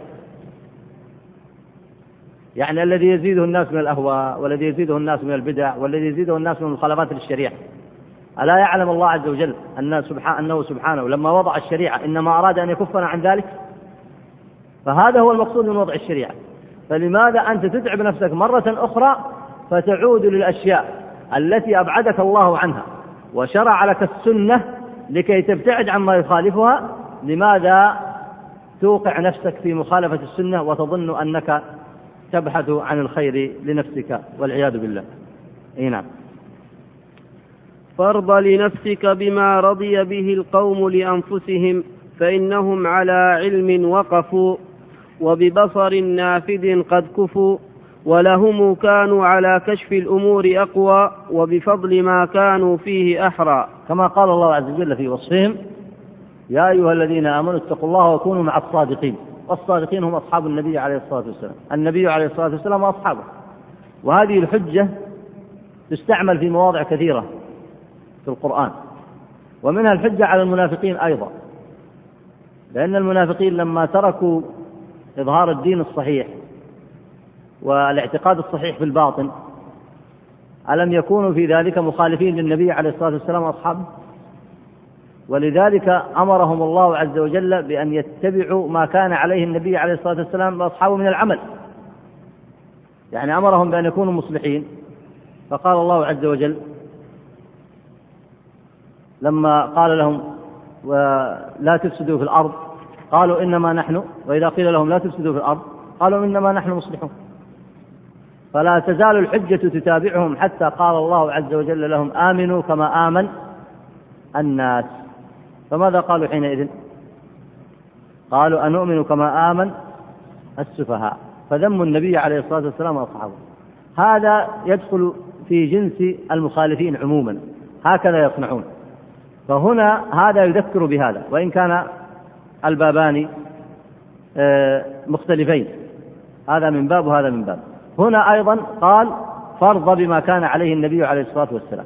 يعني الذي يزيده الناس من الأهواء والذي يزيده الناس من البدع والذي يزيده الناس من المخالفات للشريعة. ألا يعلم الله عز وجل أن سبحانه أنه سبحانه؟ لما وضع الشريعة إنما أراد أن يكفنا عن ذلك؟ فهذا هو المقصود من وضع الشريعة. فلماذا أنت تتعب نفسك مرة أخرى فتعود للأشياء التي أبعدك الله عنها وشرع لك السنة لكي تبتعد عما يخالفها؟ لماذا توقع نفسك في مخالفة السنة وتظن أنك تبحث عن الخير لنفسك والعياذ بالله؟ إي نعم. فرض لنفسك بما رضي به القوم لأنفسهم فإنهم على علم وقفوا وببصر نافذ قد كفوا ولهم كانوا على كشف الأمور أقوى وبفضل ما كانوا فيه أحرى. كما قال الله عز وجل في وصفهم يا أيها الذين آمنوا اتقوا الله وكونوا مع الصادقين. والصادقين هم أصحاب النبي عليه الصلاة والسلام. النبي عليه الصلاة والسلام وأصحابه. وهذه الحجة تستعمل في مواضع كثيرة. في القرآن. ومنها الحجة على المنافقين أيضا. لأن المنافقين لما تركوا إظهار الدين الصحيح والاعتقاد الصحيح في الباطن ألم يكونوا في ذلك مخالفين للنبي عليه الصلاة والسلام وأصحابه؟ ولذلك أمرهم الله عز وجل بأن يتبعوا ما كان عليه النبي عليه الصلاة والسلام وأصحابه من العمل. يعني أمرهم بأن يكونوا مصلحين. فقال الله عز وجل لما قال لهم ولا تفسدوا في الأرض قالوا إنما نحن وإذا قيل لهم لا تفسدوا في الأرض قالوا إنما نحن مصلحون. فلا تزال الحجة تتابعهم حتى قال الله عز وجل لهم آمنوا كما آمن الناس. فماذا قالوا حينئذ؟ قالوا أنؤمن كما آمن السفهاء. فذموا النبي عليه الصلاة والسلام وأصحابه. هذا يدخل في جنس المخالفين عموما. هكذا يصنعون. فهنا هذا يذكر بهذا وإن كان البابان آه، مختلفين. هذا من باب وهذا من باب. هنا أيضا قال فرض بما كان عليه النبي عليه الصلاة والسلام.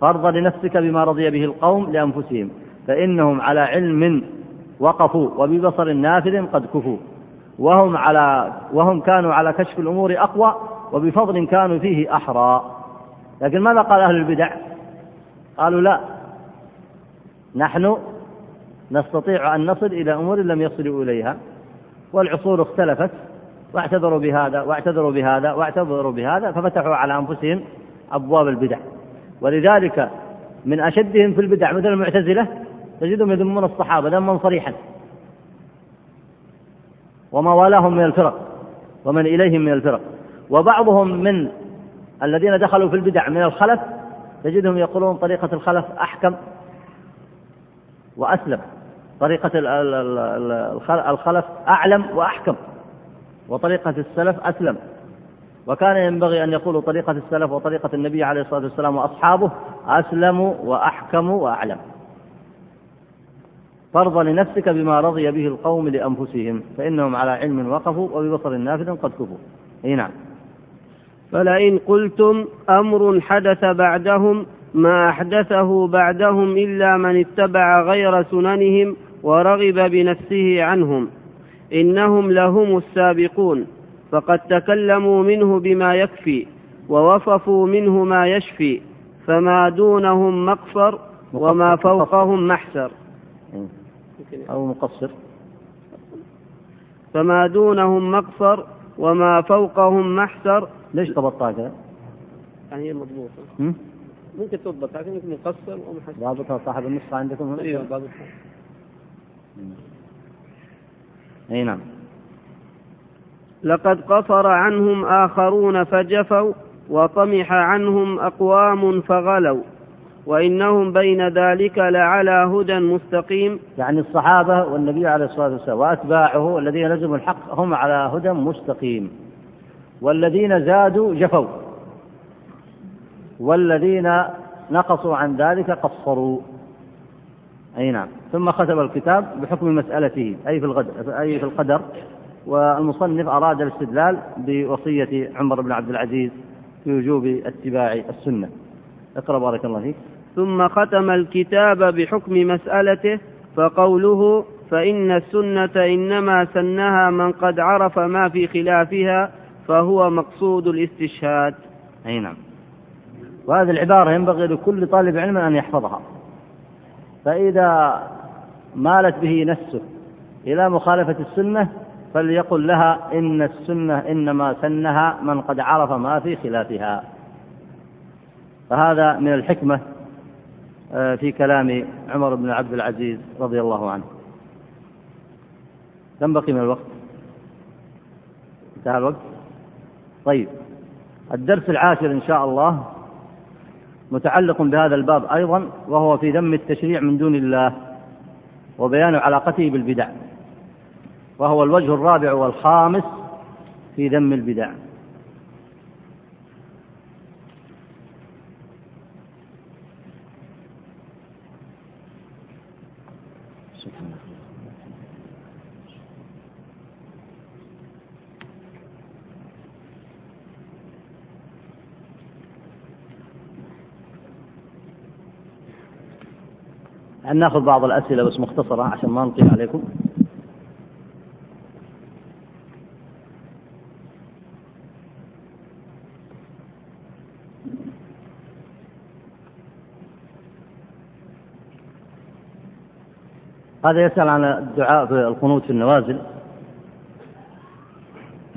فرض لنفسك بما رضي به القوم لأنفسهم. فإنهم على علم وقفوا وببصر نافذ قد كفوا. وهم على وهم كانوا على كشف الأمور أقوى وبفضل كانوا فيه أحرى. لكن ماذا قال أهل البدع؟ قالوا لا نحن نستطيع أن نصل إلى أمور لم يصلوا إليها والعصور اختلفت واعتذروا بهذا واعتذروا بهذا واعتذروا بهذا ففتحوا على أنفسهم أبواب البدع. ولذلك من أشدهم في البدع مثل المعتزلة تجدهم يذمون الصحابة ذما صريحا. وما والاهم من الفرق ومن إليهم من الفرق. وبعضهم من الذين دخلوا في البدع من الخلف تجدهم يقولون طريقة الخلف أحكم وأسلم. طريقة الخلف أعلم وأحكم وطريقة السلف أسلم. وكان ينبغي أن يقولوا طريقة السلف وطريقة النبي عليه الصلاة والسلام وأصحابه أسلم وأحكم وأعلم. فارض لنفسك بما رضي به القوم لأنفسهم فإنهم على علم وقفوا وببصر نافذ قد كفوا. أي نعم. فلئن قلتم أمر حدث بعدهم ما أحدثه بعدهم إلا من اتبع غير سننهم ورغب بنفسه عنهم. إنهم لهم السابقون. فقد تكلموا منه بما يكفي ووصفوا منه ما يشفي فما دونهم مقصر وما فوقهم محسر. أو مقصر. فما دونهم مقصر وما فوقهم محسر. ليش كذا؟ يعني هي مضبوطة. ممكن تضبط لكن يمكن مقصر ومحسر ضابطها صاحب النسخة عندكم هنا؟ أيوه ضابطها أي نعم. لقد قصر عنهم آخرون فجفوا وطمح عنهم أقوام فغلوا وإنهم بين ذلك لعلى هدى مستقيم. يعني الصحابة والنبي عليه الصلاة والسلام وأتباعه الذين لزموا الحق هم على هدى مستقيم والذين زادوا جفوا. والذين نقصوا عن ذلك قصروا. أي نعم. ثم ختم الكتاب بحكم مسألته أي في القدر أي في القدر. والمصنف أراد الاستدلال بوصية عمر بن عبد العزيز في وجوب اتباع السنة. اقرأ بارك الله فيك. ثم ختم الكتاب بحكم مسألته فقوله فإن السنة إنما سنها من قد عرف ما في خلافها فهو مقصود الاستشهاد. أي نعم. وهذه العبارة ينبغي لكل طالب علم أن يحفظها. فإذا مالت به نفسه إلى مخالفة السنة فليقل لها إن السنة إنما سنها من قد عرف ما في خلافها. فهذا من الحكمة آه، في كلام عمر بن عبد العزيز رضي الله عنه. كم بقي من الوقت؟ انتهى الوقت؟ طيب الدرس العاشر إن شاء الله متعلق بهذا الباب أيضا وهو في ذم التشريع من دون الله وبيان علاقته بالبدع وهو الوجه الرابع والخامس في ذم البدع. أن نأخذ بعض الأسئلة بس مختصرة عشان ما نطيل عليكم. هذا يسأل عن الدعاء في القنوت في النوازل.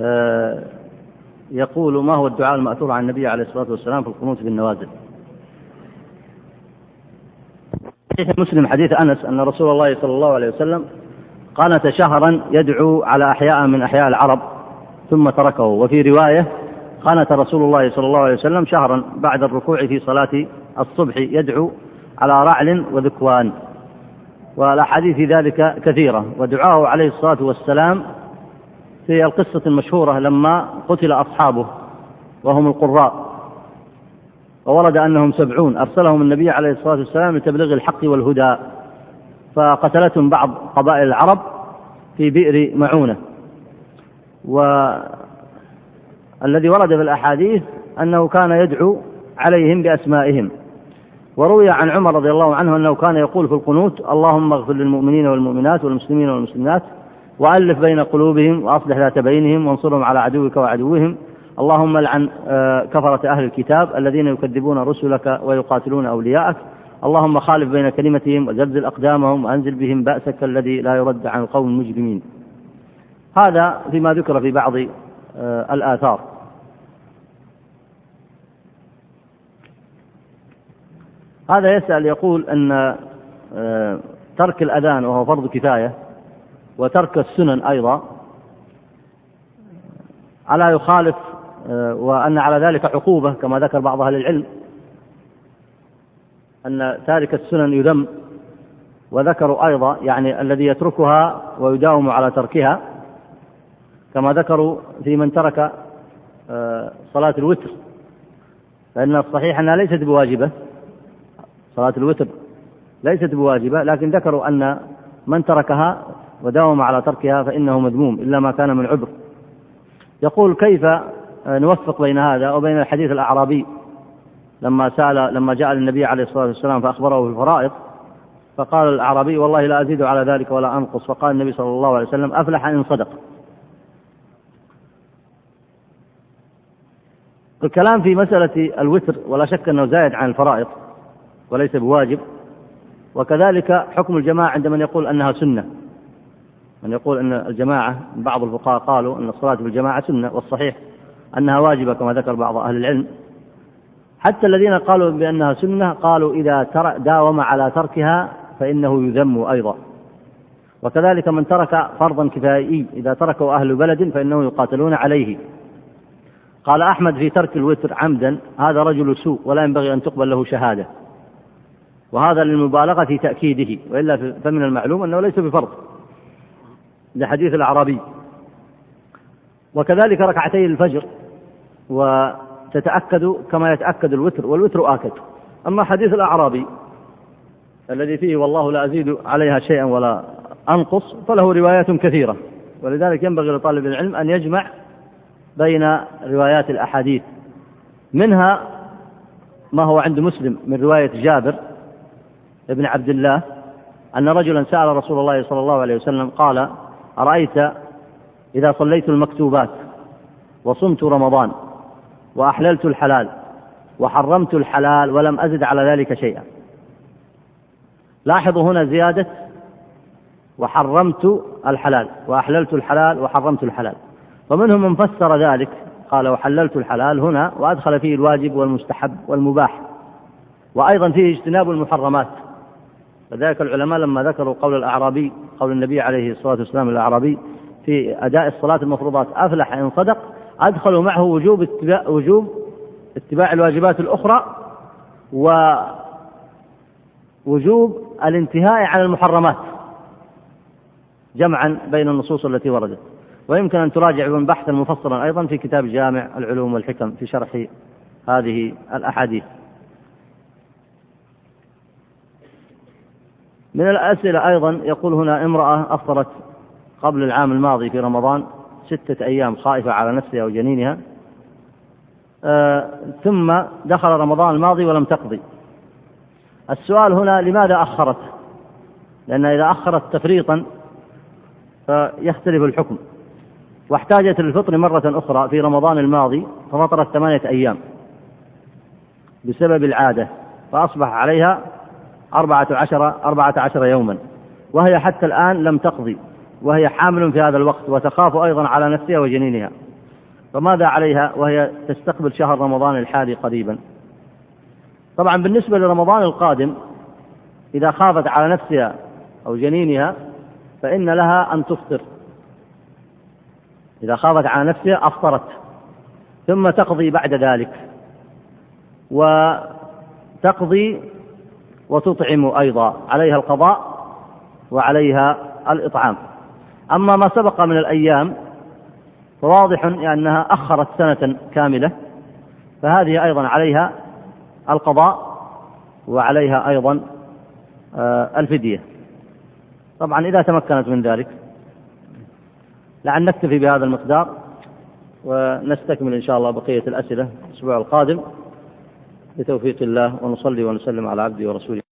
آه، يقول ما هو الدعاء المأثور عن النبي عليه الصلاة والسلام في القنوت في النوازل؟ صحيح مسلم حديث أنس أن رسول الله صلى الله عليه وسلم قانت شهرا يدعو على أحياء من أحياء العرب ثم تركه. وفي رواية قانت رسول الله صلى الله عليه وسلم شهرا بعد الركوع في صلاة الصبح يدعو على رعل وذكوان. والأحاديث في ذلك كثيرة. ودعاءه عليه الصلاة والسلام في القصة المشهورة لما قتل أصحابه وهم القراء. وورد أنهم سبعون. أرسلهم النبي عليه الصلاة والسلام لتبليغ الحق والهدى. فقتلتهم بعض قبائل العرب في بئر معونة. والذي ورد في الأحاديث أنه كان يدعو عليهم بأسمائهم. وروي عن عمر رضي الله عنه أنه كان يقول في القنوت اللهم اغفر للمؤمنين والمؤمنات والمسلمين والمسلمات وألف بين قلوبهم وأصلح ذات بينهم وانصرهم على عدوك وعدوهم. اللهم لعن آه، كفرة أهل الكتاب الذين يكذبون رسلك ويقاتلون أولياءك. اللهم خالف بين كلمتهم وزلزل أقدامهم وأنزل بهم بأسك الذي لا يرد عن القوم المجرمين. هذا فيما ذكر في بعض آه، الآثار. هذا يسأل يقول أن آه، ترك الأذان وهو فرض كفاية وترك السنن أيضا ألا يخالف وأن على ذلك عقوبة كما ذكر بعض أهل العلم أن تارك السنن يذم وذكروا أيضا يعني الذي يتركها ويداوم على تركها كما ذكروا في من ترك آه، صلاة الوتر فإن الصحيح أنها ليست بواجبة صلاة الوتر ليست بواجبة لكن ذكروا أن من تركها وداوم على تركها فإنه مذموم إلا ما كان من عذر. يقول كيف نوفق بين هذا وبين الحديث الأعرابي. لما سأل لما جاء للنبي عليه الصلاة والسلام فأخبره بالفرائض فقال الأعرابي والله لا أزيد على ذلك ولا أنقص. فقال النبي صلى الله عليه وسلم أفلح إن صدق. الكلام في مسألة الوتر ولا شك أنه زائد عن الفرائض وليس بواجب. وكذلك حكم الجماعة عند من يقول أنها سنة. من يقول أن الجماعة بعض الفقهاء قالوا أن الصلاة بالجماعة سنة والصحيح. أنها واجبة كما ذكر بعض أهل العلم. حتى الذين قالوا بأنها سنة قالوا إذا داوم على تركها فإنه يذم أيضا. وكذلك من ترك فرضا كفائي إذا تركه أهل بلد فإنه يقاتلون عليه. قال أحمد في ترك الوتر عمدا هذا رجل سوء ولا ينبغي أن تقبل له شهادة. وهذا للمبالغة في تأكيده وإلا فمن المعلوم أنه ليس بفرض. لحديث الأعرابي. وكذلك ركعتي الفجر وتتأكد كما يتأكد الوتر والوتر آكد. أما حديث الأعرابي الذي فيه والله لا أزيد عليها شيئا ولا أنقص فله روايات كثيرة. ولذلك ينبغي لطالب العلم أن يجمع بين روايات الأحاديث. منها ما هو عند مسلم من رواية جابر بن عبد الله أن رجلا سأل رسول الله صلى الله عليه وسلم قال أرأيت إذا صليت المكتوبات وصمت رمضان وأحللت الحلال وحرمت الحلال ولم أزد على ذلك شيئا. لاحظوا هنا زيادة وحرمت الحلال وأحللت الحلال وحرمت الحلال. ومنهم من فسر ذلك قال وحللت الحلال هنا وأدخل فيه الواجب والمستحب والمباح. وأيضا فيه اجتناب المحرمات. فذلك العلماء لما ذكروا قول الأعرابي قول النبي عليه الصلاة والسلام الأعرابي في أداء الصلاة المفروضات أفلح إن صدق أدخلوا معه وجوب اتباع وجوب اتباع الواجبات الأخرى ووجوب الانتهاء عن المحرمات جمعا بين النصوص التي وردت. ويمكن أن تراجع بحثا مفصلا أيضا في كتاب جامع العلوم والحكم في شرح هذه الأحاديث. من الأسئلة أيضا يقول هنا امرأة أفطرت قبل العام الماضي في رمضان ستة أيام خائفة على نفسها وجنينها آه ثم دخل رمضان الماضي ولم تقضي. السؤال هنا لماذا أخرت؟ لأن إذا أخرت تفريطا فيختلف الحكم. واحتاجت للفطر مرة أخرى في رمضان الماضي ففطرت ثمانية أيام بسبب العادة فأصبح عليها أربعة عشر أربعة عشر يوما وهي حتى الآن لم تقضي. وهي حامل في هذا الوقت وتخاف أيضا على نفسها وجنينها. فماذا عليها وهي تستقبل شهر رمضان الحالي قريبا؟ طبعا بالنسبة لرمضان القادم إذا خافت على نفسها أو جنينها فإن لها أن تفطر. إذا خافت على نفسها أفطرت. ثم تقضي بعد ذلك. وتقضي وتطعم أيضا. عليها القضاء وعليها الإطعام. أما ما سبق من الأيام فواضح أنها أخرت سنة كاملة فهذه أيضا عليها القضاء وعليها أيضا آه، الفدية. طبعا إذا تمكنت من ذلك لعل نكتفي بهذا المقدار ونستكمل إن شاء الله بقية الأسئلة الأسبوع القادم. بتوفيق الله ونصلي ونسلم على عبده ورسوله.